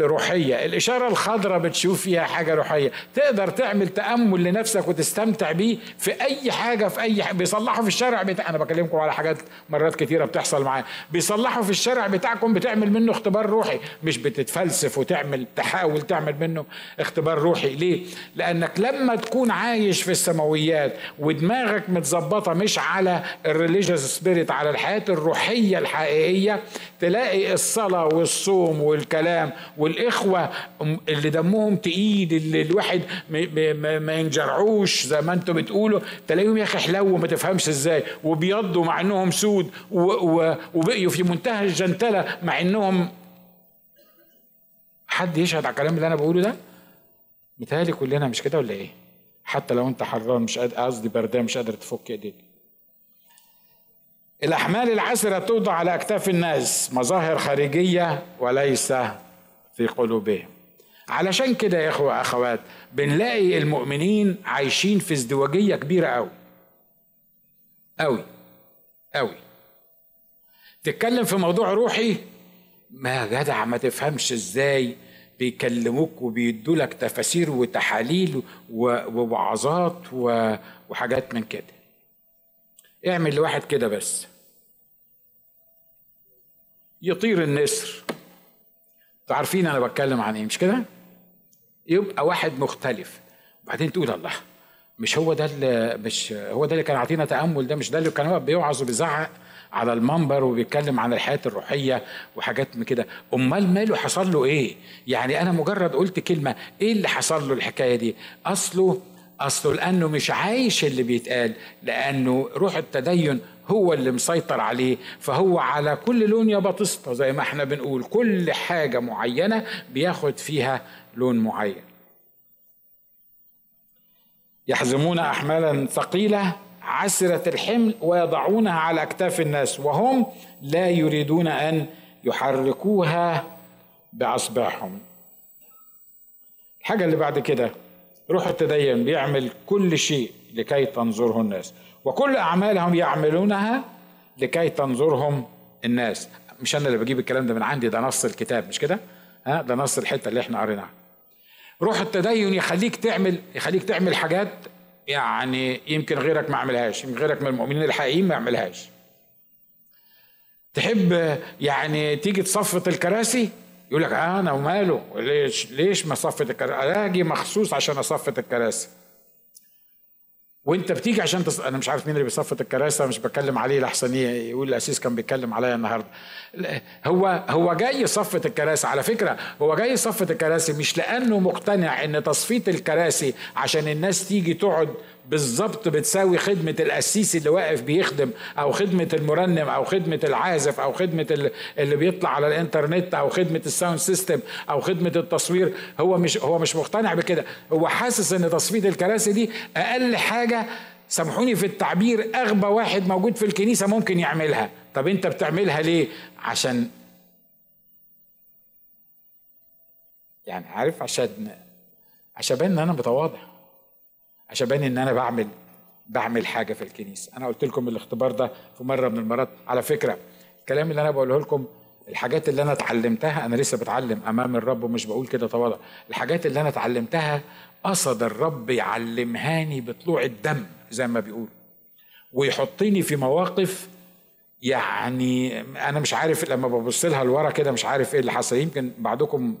روحية. الإشارة الخضراء بتشوف فيها حاجة روحية. تقدر تعمل تأمل لنفسك وتستمتع بيه في أي حاجة في أي حاجة بيصلحوا في الشارع بتاع أنا بكلمكم على حاجات مرات كتيرة بتحصل معايا. بيصلحوا في الشارع بتاعكم بتعمل منه اختبار روحي. مش بتتفلسف وتعمل تحاول تعمل منه اختبار روحي. ليه؟ لأنك لما تكون عايش في السماويات ودماغك متظبطة مش على ال religious spirit على الحياة الروحية الحقيقية تلاقي الصلاة والصوم والكلام والإخوة اللي دمهم تقيل اللي الواحد ما ينجرعوش زي ما أنتم بتقولوا تلاقيهم يا أخي حلو ما تفهمش إزاي وبيضوا مع إنهم سود وبقيوا في منتهى الجنتلة مع إنهم حد يشهد على الكلام اللي أنا بقوله ده؟ متهيألي كلنا مش كده ولا إيه؟ حتى لو أنت حران مش قصدي بردان مش قادر تفك إيديك الأحمال العسرة توضع على أكتاف الناس مظاهر خارجية وليس في قلوبهم. علشان كده يا إخوة أخوات بنلاقي المؤمنين عايشين في ازدواجية كبيرة أوي. أوي. أوي. تتكلم في موضوع روحي؟ ما جدع ما تفهمش إزاي بيكلموك وبيدوا لك تفاسير وتحاليل ووعظات وحاجات من كده. اعمل لواحد كده بس. يطير النسر. عارفين أنا بتكلم عن إيه مش كده؟ يبقى واحد مختلف. وبعدين تقول الله مش هو ده اللي مش هو ده اللي كان عاطينا تأمل ده؟ مش ده اللي كان بيوعظ وبيزعق على المنبر وبيتكلم عن الحياة الروحية وحاجات من كده؟ أمال ماله حصل له إيه؟ يعني أنا مجرد قلت كلمة إيه اللي حصل له الحكاية دي؟ أصله اصله لأنه مش عايش اللي بيتقال لأنه روح التدين هو اللي مسيطر عليه فهو على كل لون يا بطسطة زي ما إحنا بنقول كل حاجة معينة بياخد فيها لون معين. يحزمون أحمالا ثقيلة عسرة الحمل ويضعونها على أكتاف الناس وهم لا يريدون أن يحركوها بأصبعهم الحاجة اللي بعد كده روح التدين بيعمل كل شيء لكي تنظره الناس. وكل أعمالهم يعملونها لكي تنظرهم الناس. مش أنا اللي بجيب الكلام ده من عندي ده نص الكتاب مش كده؟ ها؟ ده نص الحتة اللي إحنا قريناها. روح التدين يخليك تعمل يخليك تعمل حاجات يعني يمكن غيرك ما عملهاش يمكن غيرك من المؤمنين الحقيقيين ما يعملهاش تحب يعني تيجي تصفط الكراسي؟ يقول لك أنا وماله. ليش ليش ما صفت الكراسي؟ أجي مخصوص عشان أصفت الكراسي. وأنت بتيجي عشان تص... أنا مش عارف مين اللي بيصفط الكراسي مش بتكلم عليه لحسن يقول الاسيس كان بيتكلم عليا النهارده. هو هو جاي يصفط الكراسي. على فكرة هو جاي يصفط الكراسي مش لأنه مقتنع إن تصفيط الكراسي عشان الناس تيجي تقعد بالظبط بتساوي خدمة القسيس اللي واقف بيخدم أو خدمة المرنم أو خدمة العازف أو خدمة اللي بيطلع على الإنترنت أو خدمة ال sound system أو خدمة التصوير. هو مش هو مش مقتنع بكده. هو حاسس إن تصفيط الكراسي دي أقل حاجة سامحوني في التعبير أغبى واحد موجود في الكنيسة ممكن يعملها. طب أنت بتعملها ليه؟ عشان يعني عارف عشان عشان بان إن أنا متواضع. عشان بان ان أنا بعمل بعمل حاجة في الكنيسة. أنا قلت لكم الاختبار ده في مرة من المرات. على فكرة الكلام اللي أنا بقوله لكم الحاجات اللي أنا اتعلمتها أنا لسه بتعلم أمام الرب ومش بقول كده تواضع الحاجات اللي أنا اتعلمتها قصد الرب يعلمهاني بطلوع الدم زي ما بيقول ويحطني في مواقف يعني أنا مش عارف لما ببص لها لورا كده مش عارف إيه اللي حصل. يمكن بعضكم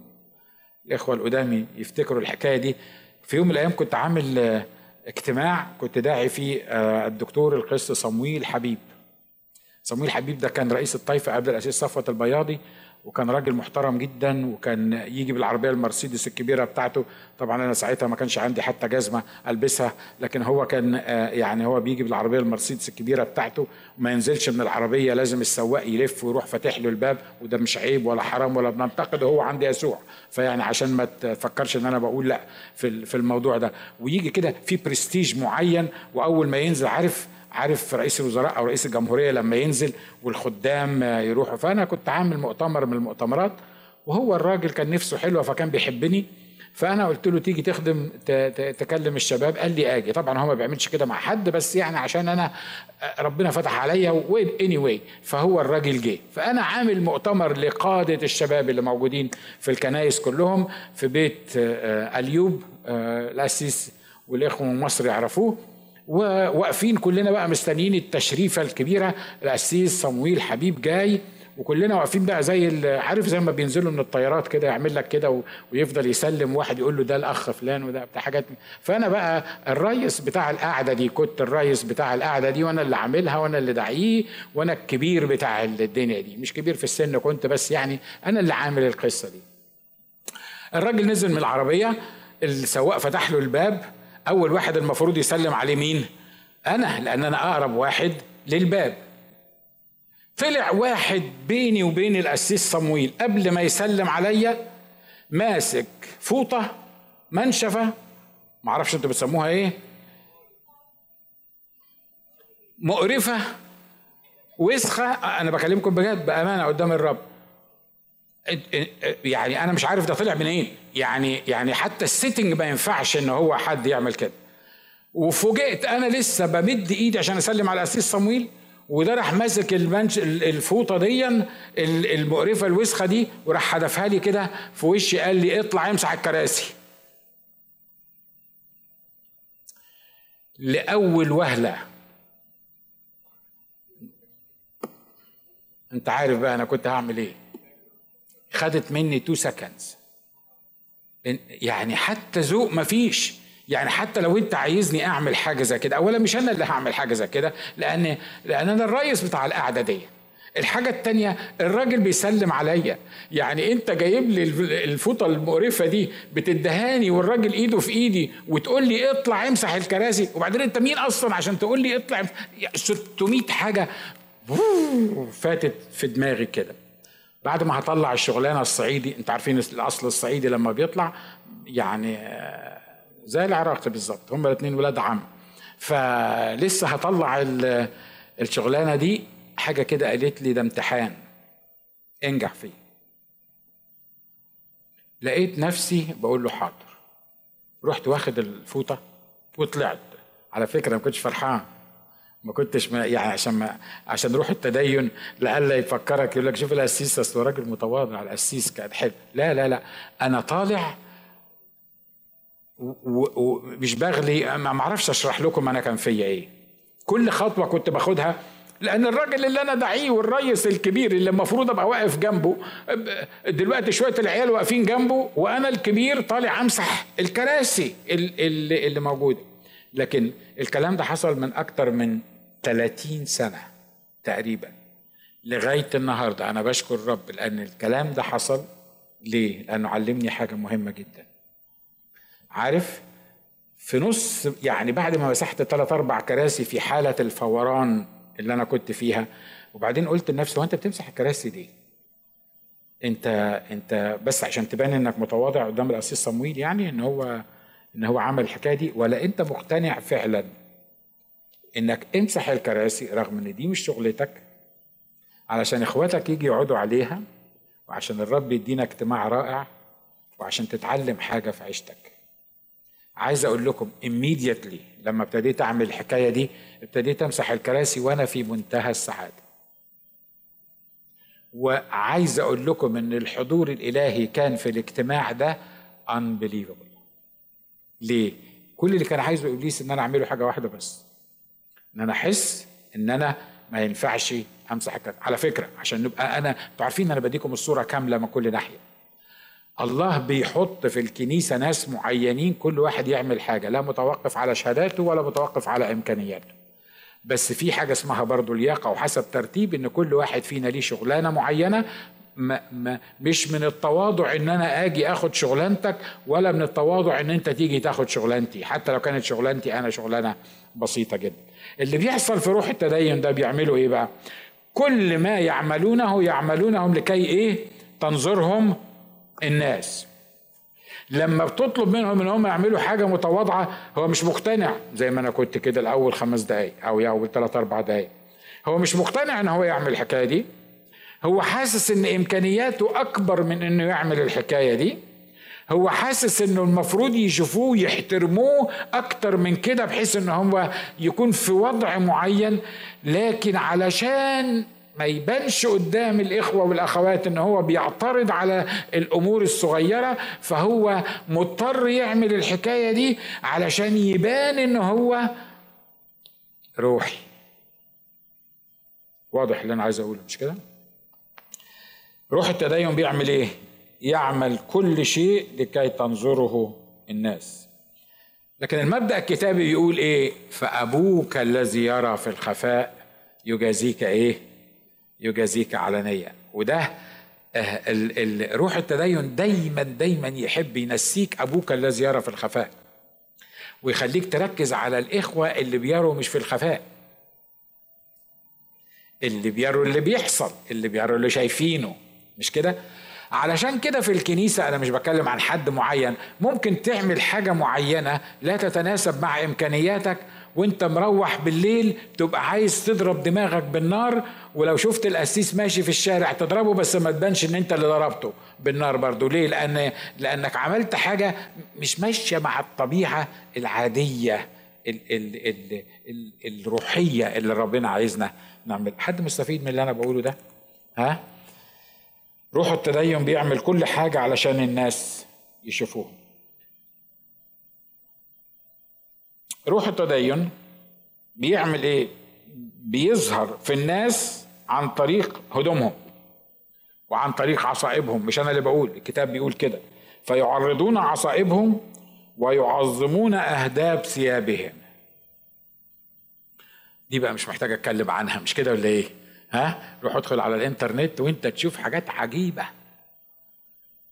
الإخوة القدامي يفتكروا الحكاية دي. في يوم من الأيام كنت عامل اجتماع كنت داعي فيه الدكتور القس صمويل حبيب. صمويل حبيب ده كان رئيس الطائفة قبل الأسيس صفوت البياضي. وكان راجل محترم جدا وكان يجي بالعربية المرسيدس الكبيرة بتاعته. طبعا أنا ساعتها ما كانش عندي حتى جزمة ألبسها لكن هو كان يعني هو بيجي بالعربية المرسيدس الكبيرة بتاعته وما ينزلش من العربية لازم السواق يلف ويروح فاتح له الباب وده مش عيب ولا حرام ولا بننتقد هو عندي يسوع. فيعني عشان ما تفكرش إن أنا بقول لأ في في الموضوع ده. ويجي كده في برستيج معين وأول ما ينزل عارف عارف رئيس الوزراء أو رئيس الجمهورية لما ينزل والخدام يروحوا. فأنا كنت عامل مؤتمر من المؤتمرات وهو الراجل كان نفسه حلوة فكان بيحبني. فأنا قلت له تيجي تخدم تكلم الشباب. قال لي آجي. طبعا هو ما بيعملش كده مع حد بس يعني عشان أنا ربنا فتح عليا اني واي فهو الراجل جه. فأنا عامل مؤتمر لقادة الشباب اللي موجودين في الكنايس كلهم في بيت أليوب الأسيس والإخوة من مصر يعرفوه. وواقفين كلنا بقى مستنيين التشريفة الكبيرة القسيس صمويل حبيب جاي. وكلنا واقفين بقى زي عارف زي ما بينزلوا من الطيارات كده يعمل لك كده ويفضل يسلم واحد يقول له ده الأخ فلان وده بتاع حاجات. فأنا بقى الريس بتاع القعدة دي كنت الريس بتاع القعدة دي وأنا اللي عاملها وأنا اللي داعيه وأنا الكبير بتاع الدنيا دي. مش كبير في السن كنت بس يعني أنا اللي عامل القصة دي. الراجل نزل من العربية السواق فتح له الباب أول واحد المفروض يسلم عليه مين؟ أنا لأن أنا أقرب واحد للباب. طلع واحد بيني وبين القسيس صمويل. قبل ما يسلم عليا ماسك فوطة منشفة معرفش أنتوا بتسموها إيه مقرفة وسخة. أنا بكلمكم بجد بأمانة قدام الرب. يعني أنا مش عارف ده طلع منين؟ يعني يعني حتى السيتنج ما ينفعش إن هو حد يعمل كده. وفوجئت أنا لسه بمد إيدي عشان أسلم على الاسيس صمويل وده راح ماسك الفوطة دي المقرفة الوسخة دي وراح حدفها لي كده في وشي قال لي اطلع امسح الكراسي. لأول وهلة. أنت عارف بقى أنا كنت هعمل إيه. خدت مني 2 سكندز يعني حتى ذوق مفيش يعني حتى لو انت عايزني اعمل حاجة زي كده اولا مش أنا اللي هعمل حاجة زي كده لأن لأن أنا الرئيس بتاع القعدة دي. الحاجة التانية الراجل بيسلم عليا. يعني انت جايب لي الفوطة المقرفة دي بتدهاني والراجل ايده في ايدي وتقول لي اطلع امسح الكراسي. وبعدين انت مين أصلا عشان تقول لي اطلع 600 حاجة. فاتت في دماغي كده. بعد ما هطلع الشغلانة الصعيدي انت عارفين الأصل الصعيدي لما بيطلع يعني زي العراقي بالظبط هم الاثنين ولاد عم. فلسه هطلع الشغلانة دي حاجة كده قالت لي ده امتحان. انجح فيه. لقيت نفسي بقول له حاضر. رحت واخد الفوطة وطلعت. على فكرة ما كنتش فرحان. ما كنتش ما يعني عشان ما عشان روح التدين لألا يفكرك يقول لك شوف القسيس أصل راجل متواضع القسيس كان حلو. لا لا لا. أنا طالع ومش بغلي ما أعرفش أشرح لكم أنا كان فيا إيه. كل خطوة كنت باخدها لأن الراجل اللي أنا داعيه والريس الكبير اللي المفروض أبقى واقف جنبه دلوقتي شوية العيال واقفين جنبه وأنا الكبير طالع أمسح الكراسي اللي, اللي موجودة. لكن الكلام ده حصل من أكتر من 30 سنة تقريبا لغاية النهارده. أنا بشكر الرب لأن الكلام ده حصل ليه؟ لأنه علمني حاجة مهمة جدا. عارف في نص يعني بعد ما مسحت ثلاث أربع كراسي في حالة الفوران اللي أنا كنت فيها وبعدين قلت لنفسي هو أنت بتمسح الكراسي دي أنت أنت بس عشان تبان إنك متواضع قدام القسيس صمويل يعني إن هو إن هو عمل الحكاية دي ولا أنت مقتنع فعلا إنك امسح الكراسي رغم إن دي مش شغلتك؟ علشان إخواتك يجي يقعدوا عليها وعشان الرب يدينا اجتماع رائع وعشان تتعلم حاجة في عيشتك. عايز أقول لكم immediately لما ابتديت أعمل الحكاية دي ابتديت أمسح الكراسي وأنا في منتهى السعادة. وعايز أقول لكم إن الحضور الإلهي كان في الاجتماع ده unbelievable. ليه؟ كل اللي كان عايزه إبليس إن أنا أعمله حاجة واحدة بس. إن أنا أحس إن أنا ما ينفعش أمسح الكراسي على فكرة عشان نبقى أنا أنتوا عارفين إن أنا بديكم الصورة كاملة من كل ناحية. الله بيحط في الكنيسة ناس معينين كل واحد يعمل حاجة لا متوقف على شهاداته ولا متوقف على إمكانياته. بس في حاجة اسمها برضه لياقة وحسب ترتيب إن كل واحد فينا ليه شغلانة معينة ما ما مش من التواضع إن أنا آجي آخد شغلانتك ولا من التواضع إن أنت تيجي تاخد شغلانتي. حتى لو كانت شغلانتي أنا شغلانة بسيطة جدا. اللي بيحصل في روح التدين ده بيعملوا إيه بقى؟ كل ما يعملونه يعملونهم لكي إيه؟ تنظرهم الناس. لما بتطلب منهم إن هم يعملوا حاجة متواضعة هو مش مقتنع زي ما أنا كنت كده الأول خمس دقائق أو أول ثلاث أربع دقائق هو مش مقتنع إن هو يعمل الحكاية دي. هو حاسس إن إمكانياته أكبر من إنه يعمل الحكاية دي. هو حاسس إنه المفروض يشوفوه يحترموه أكتر من كده بحيث إن هو يكون في وضع معين. لكن علشان ما يبانش قدام الإخوة والأخوات إن هو بيعترض على الأمور الصغيرة فهو مضطر يعمل الحكاية دي علشان يبان إن هو روحي. واضح اللي أنا عايز أقوله مش كده؟ روح التدين بيعمل إيه؟ يعمل كل شيء لكي تنظره الناس. لكن المبدأ الكتابي يقول إيه؟ فأبوك الذي يرى في الخفاء يجازيك إيه؟ يجازيك علنيا وده آه، روح التدين دايما دايما يحب ينسيك أبوك الذي يرى في الخفاء. ويخليك تركز على الإخوة اللي بيروا مش في الخفاء. اللي بيروا اللي بيحصل اللي بيروا اللي شايفينه. مش كده؟ علشان كده في الكنيسة أنا مش بتكلم عن حد معين ممكن تعمل حاجة معينة لا تتناسب مع إمكانياتك وأنت مروح بالليل تبقى عايز تضرب دماغك بالنار ولو شفت القسيس ماشي في الشارع تضربه بس ما تبانش إن أنت اللي ضربته بالنار برضه ليه؟ لأن لأنك عملت حاجة مش ماشية مع الطبيعة العادية ال ال ال ال الروحية اللي ربنا عايزنا نعمل حد مستفيد من اللي أنا بقوله ده؟ ها؟ روح التدين بيعمل كل حاجة علشان الناس يشوفوه. روح التدين بيعمل إيه؟ بيظهر في الناس عن طريق هدومهم وعن طريق عصائبهم. مش أنا اللي بقول الكتاب بيقول كده. فيعرضون عصائبهم ويعظمون أهداب ثيابهم. دي بقى مش محتاج أتكلم عنها مش كده ولا إيه؟ ها؟ روح ادخل على الانترنت وانت تشوف حاجات عجيبة.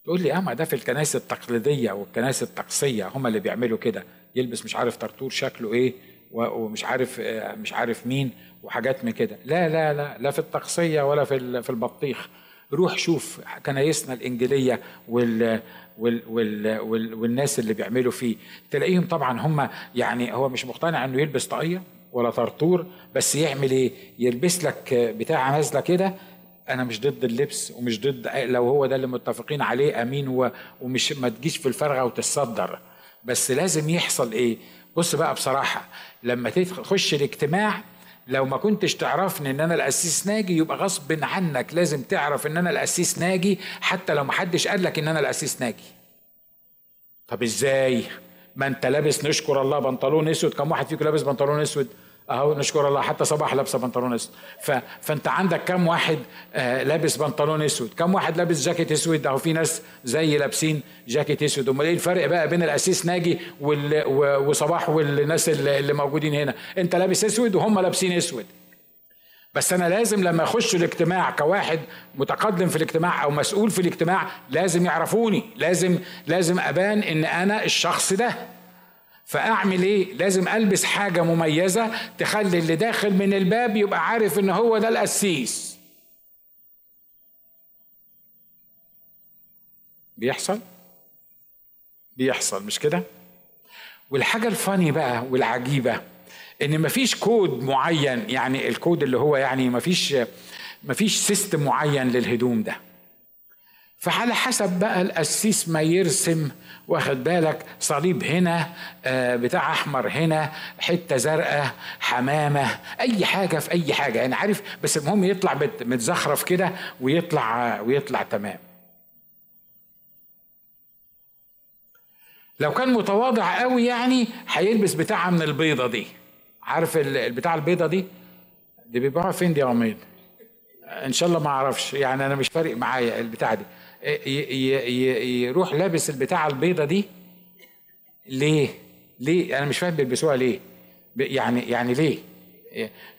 تقول لي آه ما ده في الكنائس التقليدية والكنائس الطقسية هم اللي بيعملوا كده. يلبس مش عارف طرطور شكله إيه ومش عارف آه، مش عارف مين وحاجات من كده. لا لا لا لا في الطقسية ولا في في البطيخ. روح شوف كنايسنا الإنجيلية وال وال وال وال والناس اللي بيعملوا فيه. تلاقيهم طبعا هم يعني هو مش مقتنع إنه يلبس طاقية؟ ولا طرطور بس يعمل إيه؟ يلبس لك بتاع نازله كده. أنا مش ضد اللبس ومش ضد لو هو ده اللي متفقين عليه أمين ومش ما تجيش في الفرغة وتتصدر. بس لازم يحصل إيه؟ بص بقى بصراحة لما تخش الاجتماع لو ما كنتش تعرفني إن أنا القسيس ناجي يبقى غصب عنك لازم تعرف إن أنا القسيس ناجي حتى لو ما حدش قال لك إن أنا القسيس ناجي. طب إزاي؟ ما أنت لابس نشكر الله بنطلون أسود. كم واحد فيكم لابس بنطلون أسود؟ أهو نشكر الله حتى صباح لابسه بنطلون أسود. ف... فأنت عندك كم واحد آه لابس بنطلون أسود؟ كم واحد لابس جاكيت أسود؟ أهو في ناس زي لابسين جاكيت أسود. أمال إيه الفرق بقى بين الأسيس ناجي وال... و... وصباح والناس اللي, اللي موجودين هنا؟ أنت لابس أسود وهم لابسين أسود. بس أنا لازم لما أخش الاجتماع كواحد متقدم في الاجتماع أو مسؤول في الاجتماع لازم يعرفوني. لازم لازم أبان إن أنا الشخص ده. فأعمل إيه؟ لازم ألبس حاجة مميزة تخلي اللي داخل من الباب يبقى عارف إن هو ده القسيس. بيحصل؟ بيحصل مش كده؟ والحاجة ال funny بقى والعجيبة إن مفيش كود معين يعني الكود اللي هو يعني مفيش مفيش system معين للهدوم ده. فعلى حسب بقى القسيس ما يرسم واخد بالك؟ صليب هنا آه، بتاع أحمر هنا حتة زرقاء حمامة أي حاجة في أي حاجة. يعني عارف بس المهم يطلع متزخرف كده ويطلع ويطلع تمام. لو كان متواضع قوي يعني هيلبس بتاعة من البيضة دي. عارف البتاع البيضة دي؟ دي بيبيعوها فين دي يا عميد؟ إن شاء الله ما أعرفش. يعني أنا مش فارق معايا البتاع دي. يروح لابس البتاع البيضة دي. ليه؟ ليه؟ أنا مش فاهم بيلبسوها ليه. يعني يعني ليه؟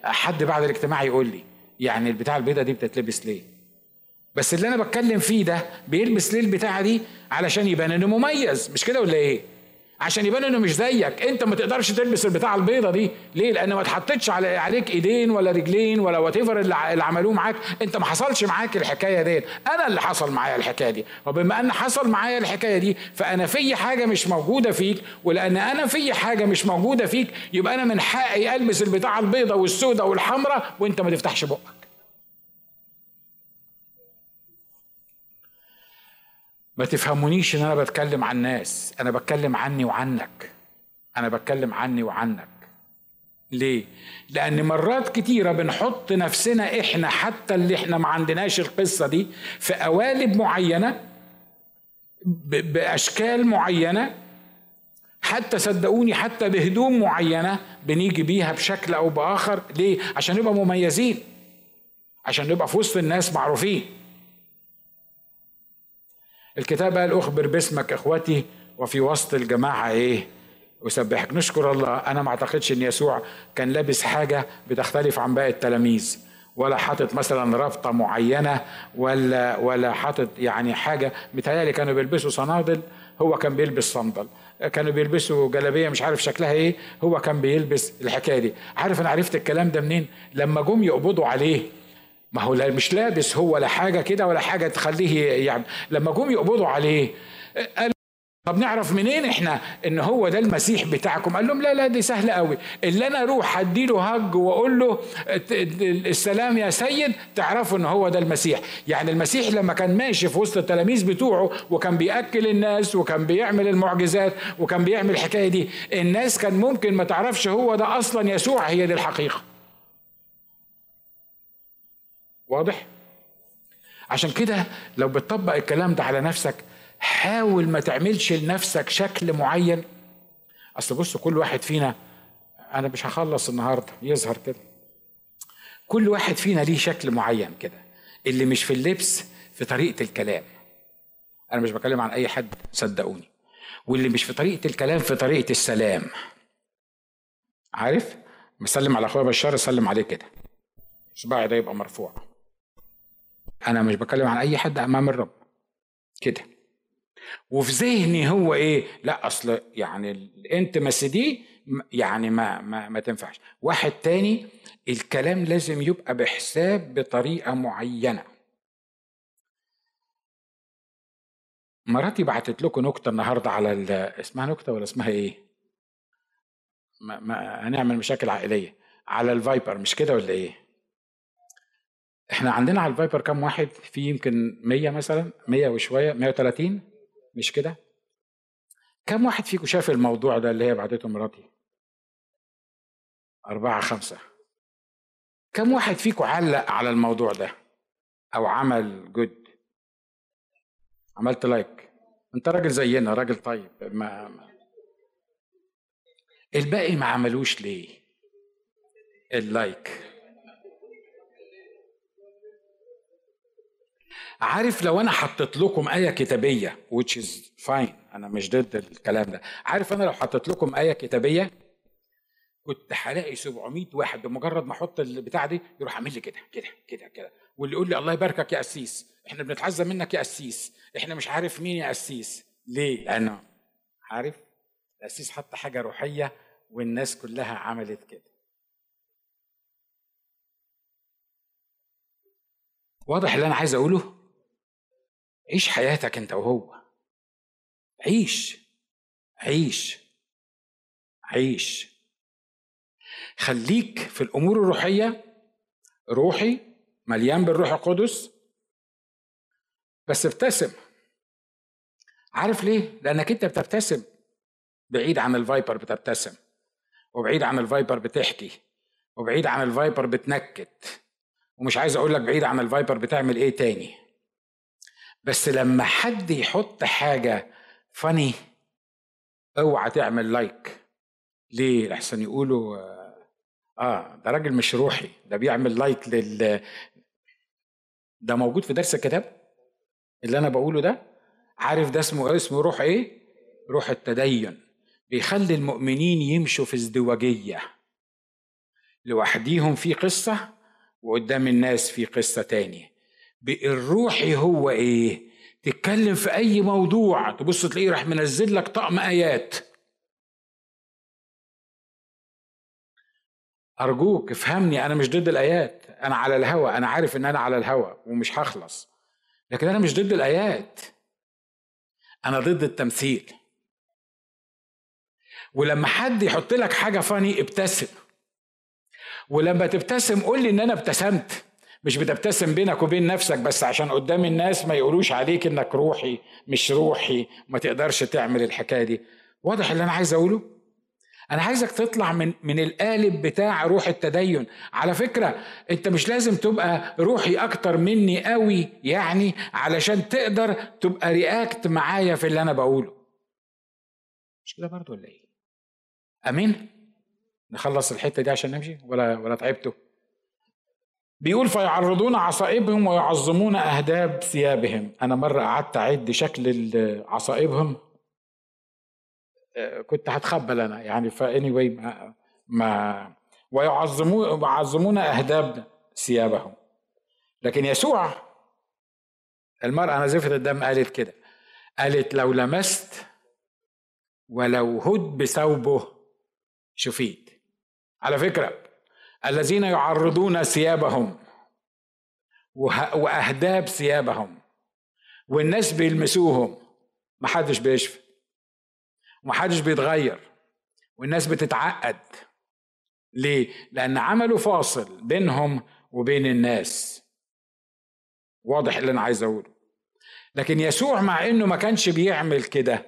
حد بعد الاجتماع يقول لي يعني البتاع البيضة دي بتتلبس ليه؟ بس اللي أنا بتكلم فيه ده بيلبس ليه البتاعة دي؟ علشان يبان إنه مميز. مش كده ولا إيه؟ عشان يبان انه مش زيك. انت ما تقدرش تلبس البتاع البيضة دي. ليه؟ لأن ما اتحطتش على عليك ايدين ولا رجلين ولا وات اللي عملوه معاك. انت ما حصلش معاك الحكاية دي أنا اللي حصل معايا الحكاية دي. وبما أن حصل معايا الحكاية دي فأنا في حاجة مش موجودة فيك. ولأن أنا في حاجة مش موجودة فيك يبقى أنا من حقي ألبس البتاع البيضة والسوداء والحمراء وأنت ما تفتحش بقك. ما تفهمونيش إن أنا بتكلم عن ناس. أنا بتكلم عني وعنك. أنا بتكلم عني وعنك. ليه؟ لأن مرات كتيرة بنحط نفسنا إحنا حتى اللي إحنا ما عندناش القصة دي في قوالب معينة بأشكال معينة حتى صدقوني حتى بهدوم معينة بنيجي بيها بشكل أو بآخر. ليه؟ عشان نبقى مميزين. عشان نبقى في وسط الناس معروفين. الكتاب قال أخبر باسمك اخوتي وفي وسط الجماعة إيه؟ أسبحك. نشكر الله. أنا ما أعتقدش إن يسوع كان لابس حاجة بتختلف عن باقي التلاميذ ولا حاطط مثلا رابطة معينة ولا ولا حاطط يعني حاجة. متهيألي كانوا بيلبسوا صنادل هو كان بيلبس صندل. كانوا بيلبسوا جلابية مش عارف شكلها إيه هو كان بيلبس الحكاية دي. عارف أنا عرفت الكلام ده منين؟ لما جم يقبضوا عليه ما هو مش لابس هو لا حاجة كده ولا حاجة تخليه يعني. لما جم يقبضوا عليه قال طب نعرف منين إحنا إن هو ده المسيح بتاعكم؟ قال لهم لا لا دي سهلة قوي. اللي أنا أروح أديله هج وأقول له السلام يا سيد تعرفوا إن هو ده المسيح. يعني المسيح لما كان ماشي في وسط التلاميذ بتوعه وكان بيأكل الناس وكان بيعمل المعجزات وكان بيعمل الحكاية دي الناس كان ممكن ما تعرفش هو ده أصلا يسوع هي دي الحقيقة. واضح؟ عشان كده لو بتطبق الكلام ده على نفسك حاول ما تعملش لنفسك شكل معين. أصل بص كل واحد فينا أنا مش هخلص النهارده يظهر كده. كل واحد فينا ليه شكل معين كده اللي مش في اللبس في طريقة الكلام. أنا مش بكلم عن أي حد صدقوني. واللي مش في طريقة الكلام في طريقة السلام. عارف؟ مسلم على أخويا بشار سلم عليه كده. صباعي ده يبقى مرفوع. أنا مش بتكلم عن أي حد أمام الرب. كده. وفي ذهني هو إيه؟ لا أصل يعني الانتمسي دي يعني ما ما ما تنفعش. واحد تاني الكلام لازم يبقى بحساب بطريقة معينة. مراتي بعتت لكم نكتة النهارده على اسمها نكتة ولا اسمها إيه؟ ما, ما هنعمل مشاكل عائلية. على ال Viber مش كده ولا إيه؟ إحنا عندنا على ال Viber كام واحد؟ في يمكن 100 مثلا 100 وشوية 130 مش كده؟ كم واحد فيكم شاف الموضوع ده اللي هي بعتته مراتي أربعة خمسة. كم واحد فيكم علق على الموضوع ده؟ أو عمل جود عملت like أنت راجل زينا راجل طيب ما الباقي ما عملوش ليه؟ ال like عارف لو أنا حطيت لكم آية كتابية which is fine أنا مش ضد الكلام ده. عارف أنا لو حطيت لكم آية كتابية كنت هلاقي 700 واحد بمجرد ما أحط البتاع دي يروح عامل لي كده كده كده كده. واللي يقول لي الله يباركك يا قسيس إحنا بنتعزى منك يا قسيس إحنا مش عارف مين يا قسيس ليه؟ لأنه عارف القسيس حط حاجة روحية والناس كلها عملت كده. واضح اللي أنا عايز أقوله؟ عيش حياتك انت وهو. عيش. عيش. عيش. خليك في الأمور الروحية. روحي مليان بالروح القدس. بس ابتسم. عارف ليه؟ لأنك انت بتبتسم. بعيد عن ال Viber بتبتسم. وبعيد عن ال Viber بتحكي. وبعيد عن ال Viber بتنكت. ومش عايز أقول لك بعيد عن ال Viber بتعمل إيه تاني. بس لما حد يحط حاجة funny اوعى تعمل like ليه؟ أحسن يقولوا آه ده راجل مش روحي. ده بيعمل like لل ده موجود في درس الكتاب؟ اللي أنا بقوله ده؟ عارف ده اسمه اسمه روح إيه؟ روح التدين. بيخلي المؤمنين يمشوا في ازدواجية. لوحديهم في قصة وقدام الناس في قصة تانية. الروحي هو إيه؟ تتكلم في أي موضوع تبص تلاقيه راح منزل لك طقم آيات. أرجوك افهمني أنا مش ضد الآيات. أنا على الهوى أنا عارف إن أنا على الهوى ومش هخلص. لكن أنا مش ضد الآيات. أنا ضد التمثيل. ولما حد يحط لك حاجة فاني ابتسم. ولما تبتسم قول لي إن أنا ابتسمت. مش بتبتسم بينك وبين نفسك بس عشان قدام الناس ما يقولوش عليك إنك روحي مش روحي ما تقدرش تعمل الحكاية دي. واضح اللي أنا عايز أقوله؟ أنا عايزك تطلع من من القالب بتاع روح التدين. على فكرة أنت مش لازم تبقى روحي أكتر مني قوي يعني علشان تقدر تبقى رياكت معايا في اللي أنا بقوله. مش كده برضه ولا إيه؟ أمين؟ نخلص الحتة دي عشان نمشي؟ ولا ولا تعبتوا؟ بيقول فيعرضون عصائبهم ويعظمون أهداب ثيابهم. أنا مرة قعدت أعد شكل عصائبهم كنت هتخبل أنا يعني فاني واي ما, ما ويعظمون يعظمون أهداب ثيابهم. لكن يسوع المرأة نزفت الدم قالت كده. قالت لو لمست ولو هد بثوبه شفيت. على فكرة الذين يعرضون ثيابهم وأهداب ثيابهم والناس بيلمسوهم. محدش بيشفي ومحدش بيتغير والناس بتتعقد. ليه؟ لأن عملوا فاصل بينهم وبين الناس. واضح اللي أنا عايز أقوله. لكن يسوع مع إنه ما كانش بيعمل كده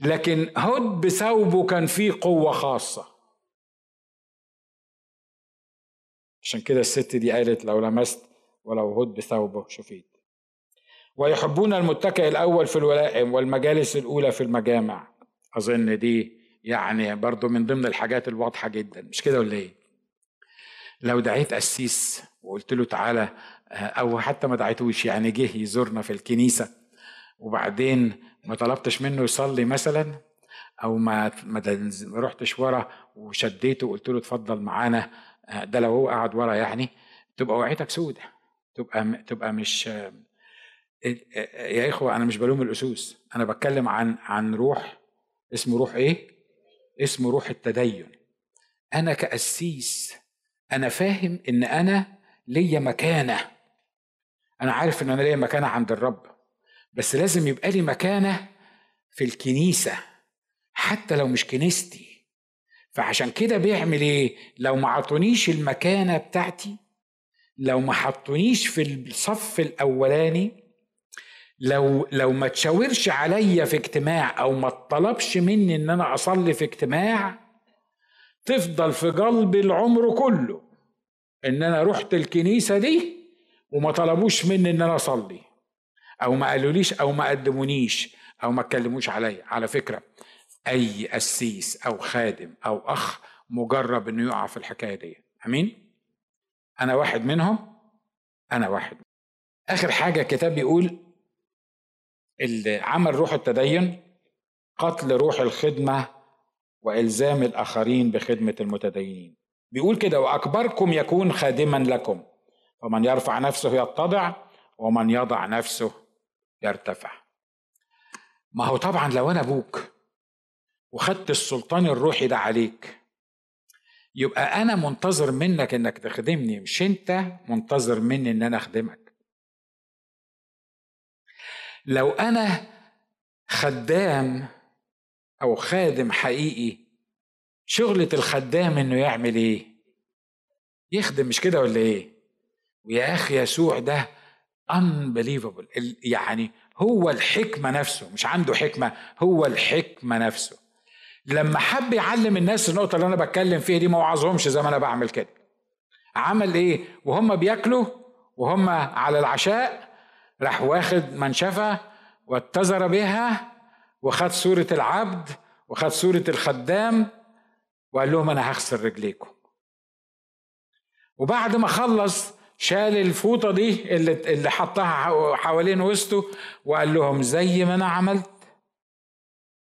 لكن هد بثوبه كان فيه قوة خاصة. عشان كده الست دي قالت لو لمست ولو هد بثوبه شفيت. ويحبون المتكئ الأول في الولائم والمجالس الأولى في المجامع. أظن دي يعني برضو من ضمن الحاجات الواضحة جدا. مش كده ولا إيه؟ لو دعيت قسيس وقلت له تعالى أو حتى ما دعيتوش يعني جه يزورنا في الكنيسة وبعدين ما طلبتش منه يصلي مثلا أو ما ما رحتش ورا وشديته وقلت له اتفضل معانا ده لو هو قعد ورا يعني تبقى وعيتك سودة. تبقى تبقى مش يا إخوة أنا مش بلوم الأسوس. أنا بتكلم عن عن روح اسمه روح إيه؟ اسمه روح التدين. أنا كقسيس أنا فاهم إن أنا ليا مكانة. أنا عارف إن أنا ليا مكانة عند الرب. بس لازم يبقى لي مكانة في الكنيسة. حتى لو مش كنيستي. فعشان كده بيعمل إيه؟ لو ما عطونيش المكانة بتاعتي لو ما حطونيش في الصف الأولاني لو لو ما تشاورش عليا في اجتماع أو ما طلبش مني إن أنا أصلي في اجتماع تفضل في قلبي العمر كله إن أنا رحت الكنيسة دي وما طلبوش مني إن أنا أصلي أو ما قالوليش أو ما قدمونيش أو ما اتكلموش عليا. على فكرة أي قسيس أو خادم أو أخ مجرب إنه يقع في الحكاية دي. آمين؟ أنا واحد منهم أنا واحد. آخر حاجة الكتاب بيقول عمل روح التدين قتل روح الخدمة وإلزام الآخرين بخدمة المتدينين. بيقول كده وأكبركم يكون خادما لكم. فمن يرفع نفسه يتضع ومن يضع نفسه يرتفع. ما هو طبعا لو أنا أبوك وخدت السلطان الروحي ده عليك. يبقى أنا منتظر منك إنك تخدمني مش أنت منتظر مني إن أنا أخدمك. لو أنا خدام أو خادم حقيقي شغلة الخدام إنه يعمل إيه؟ يخدم مش كده ولا إيه؟ ويا أخي يسوع ده unbelievable. يعني هو الحكمة نفسه مش عنده حكمة هو الحكمة نفسه. لما حب يعلم الناس النقطة اللي أنا بتكلم فيها دي ما وعظهمش زي ما أنا بعمل كده. عمل إيه؟ وهم بياكلوا وهم على العشاء راح واخد منشفة واتزر بها وخد صورة العبد وخد صورة الخدام وقال لهم أنا هغسل رجليكم. وبعد ما خلص شال الفوطة دي اللي اللي حطها حوالين وسطه وقال لهم زي ما أنا عملت.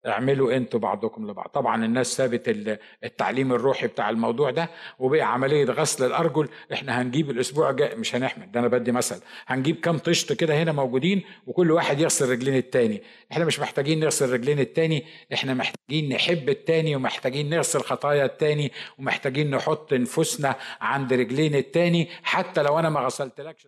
اعملوا أنتوا بعضكم لبعض. طبعا الناس سابت التعليم الروحي بتاع الموضوع ده وبقى عملية غسل الأرجل. إحنا هنجيب الأسبوع الجاي مش هنحمل ده أنا بدي مثل. هنجيب كام طشت كده هنا موجودين وكل واحد يغسل رجلين التاني. إحنا مش محتاجين نغسل رجلين التاني إحنا محتاجين نحب التاني ومحتاجين نغسل خطايا التاني ومحتاجين نحط نفوسنا عند رجلين التاني. حتى لو أنا ما غسلتلكش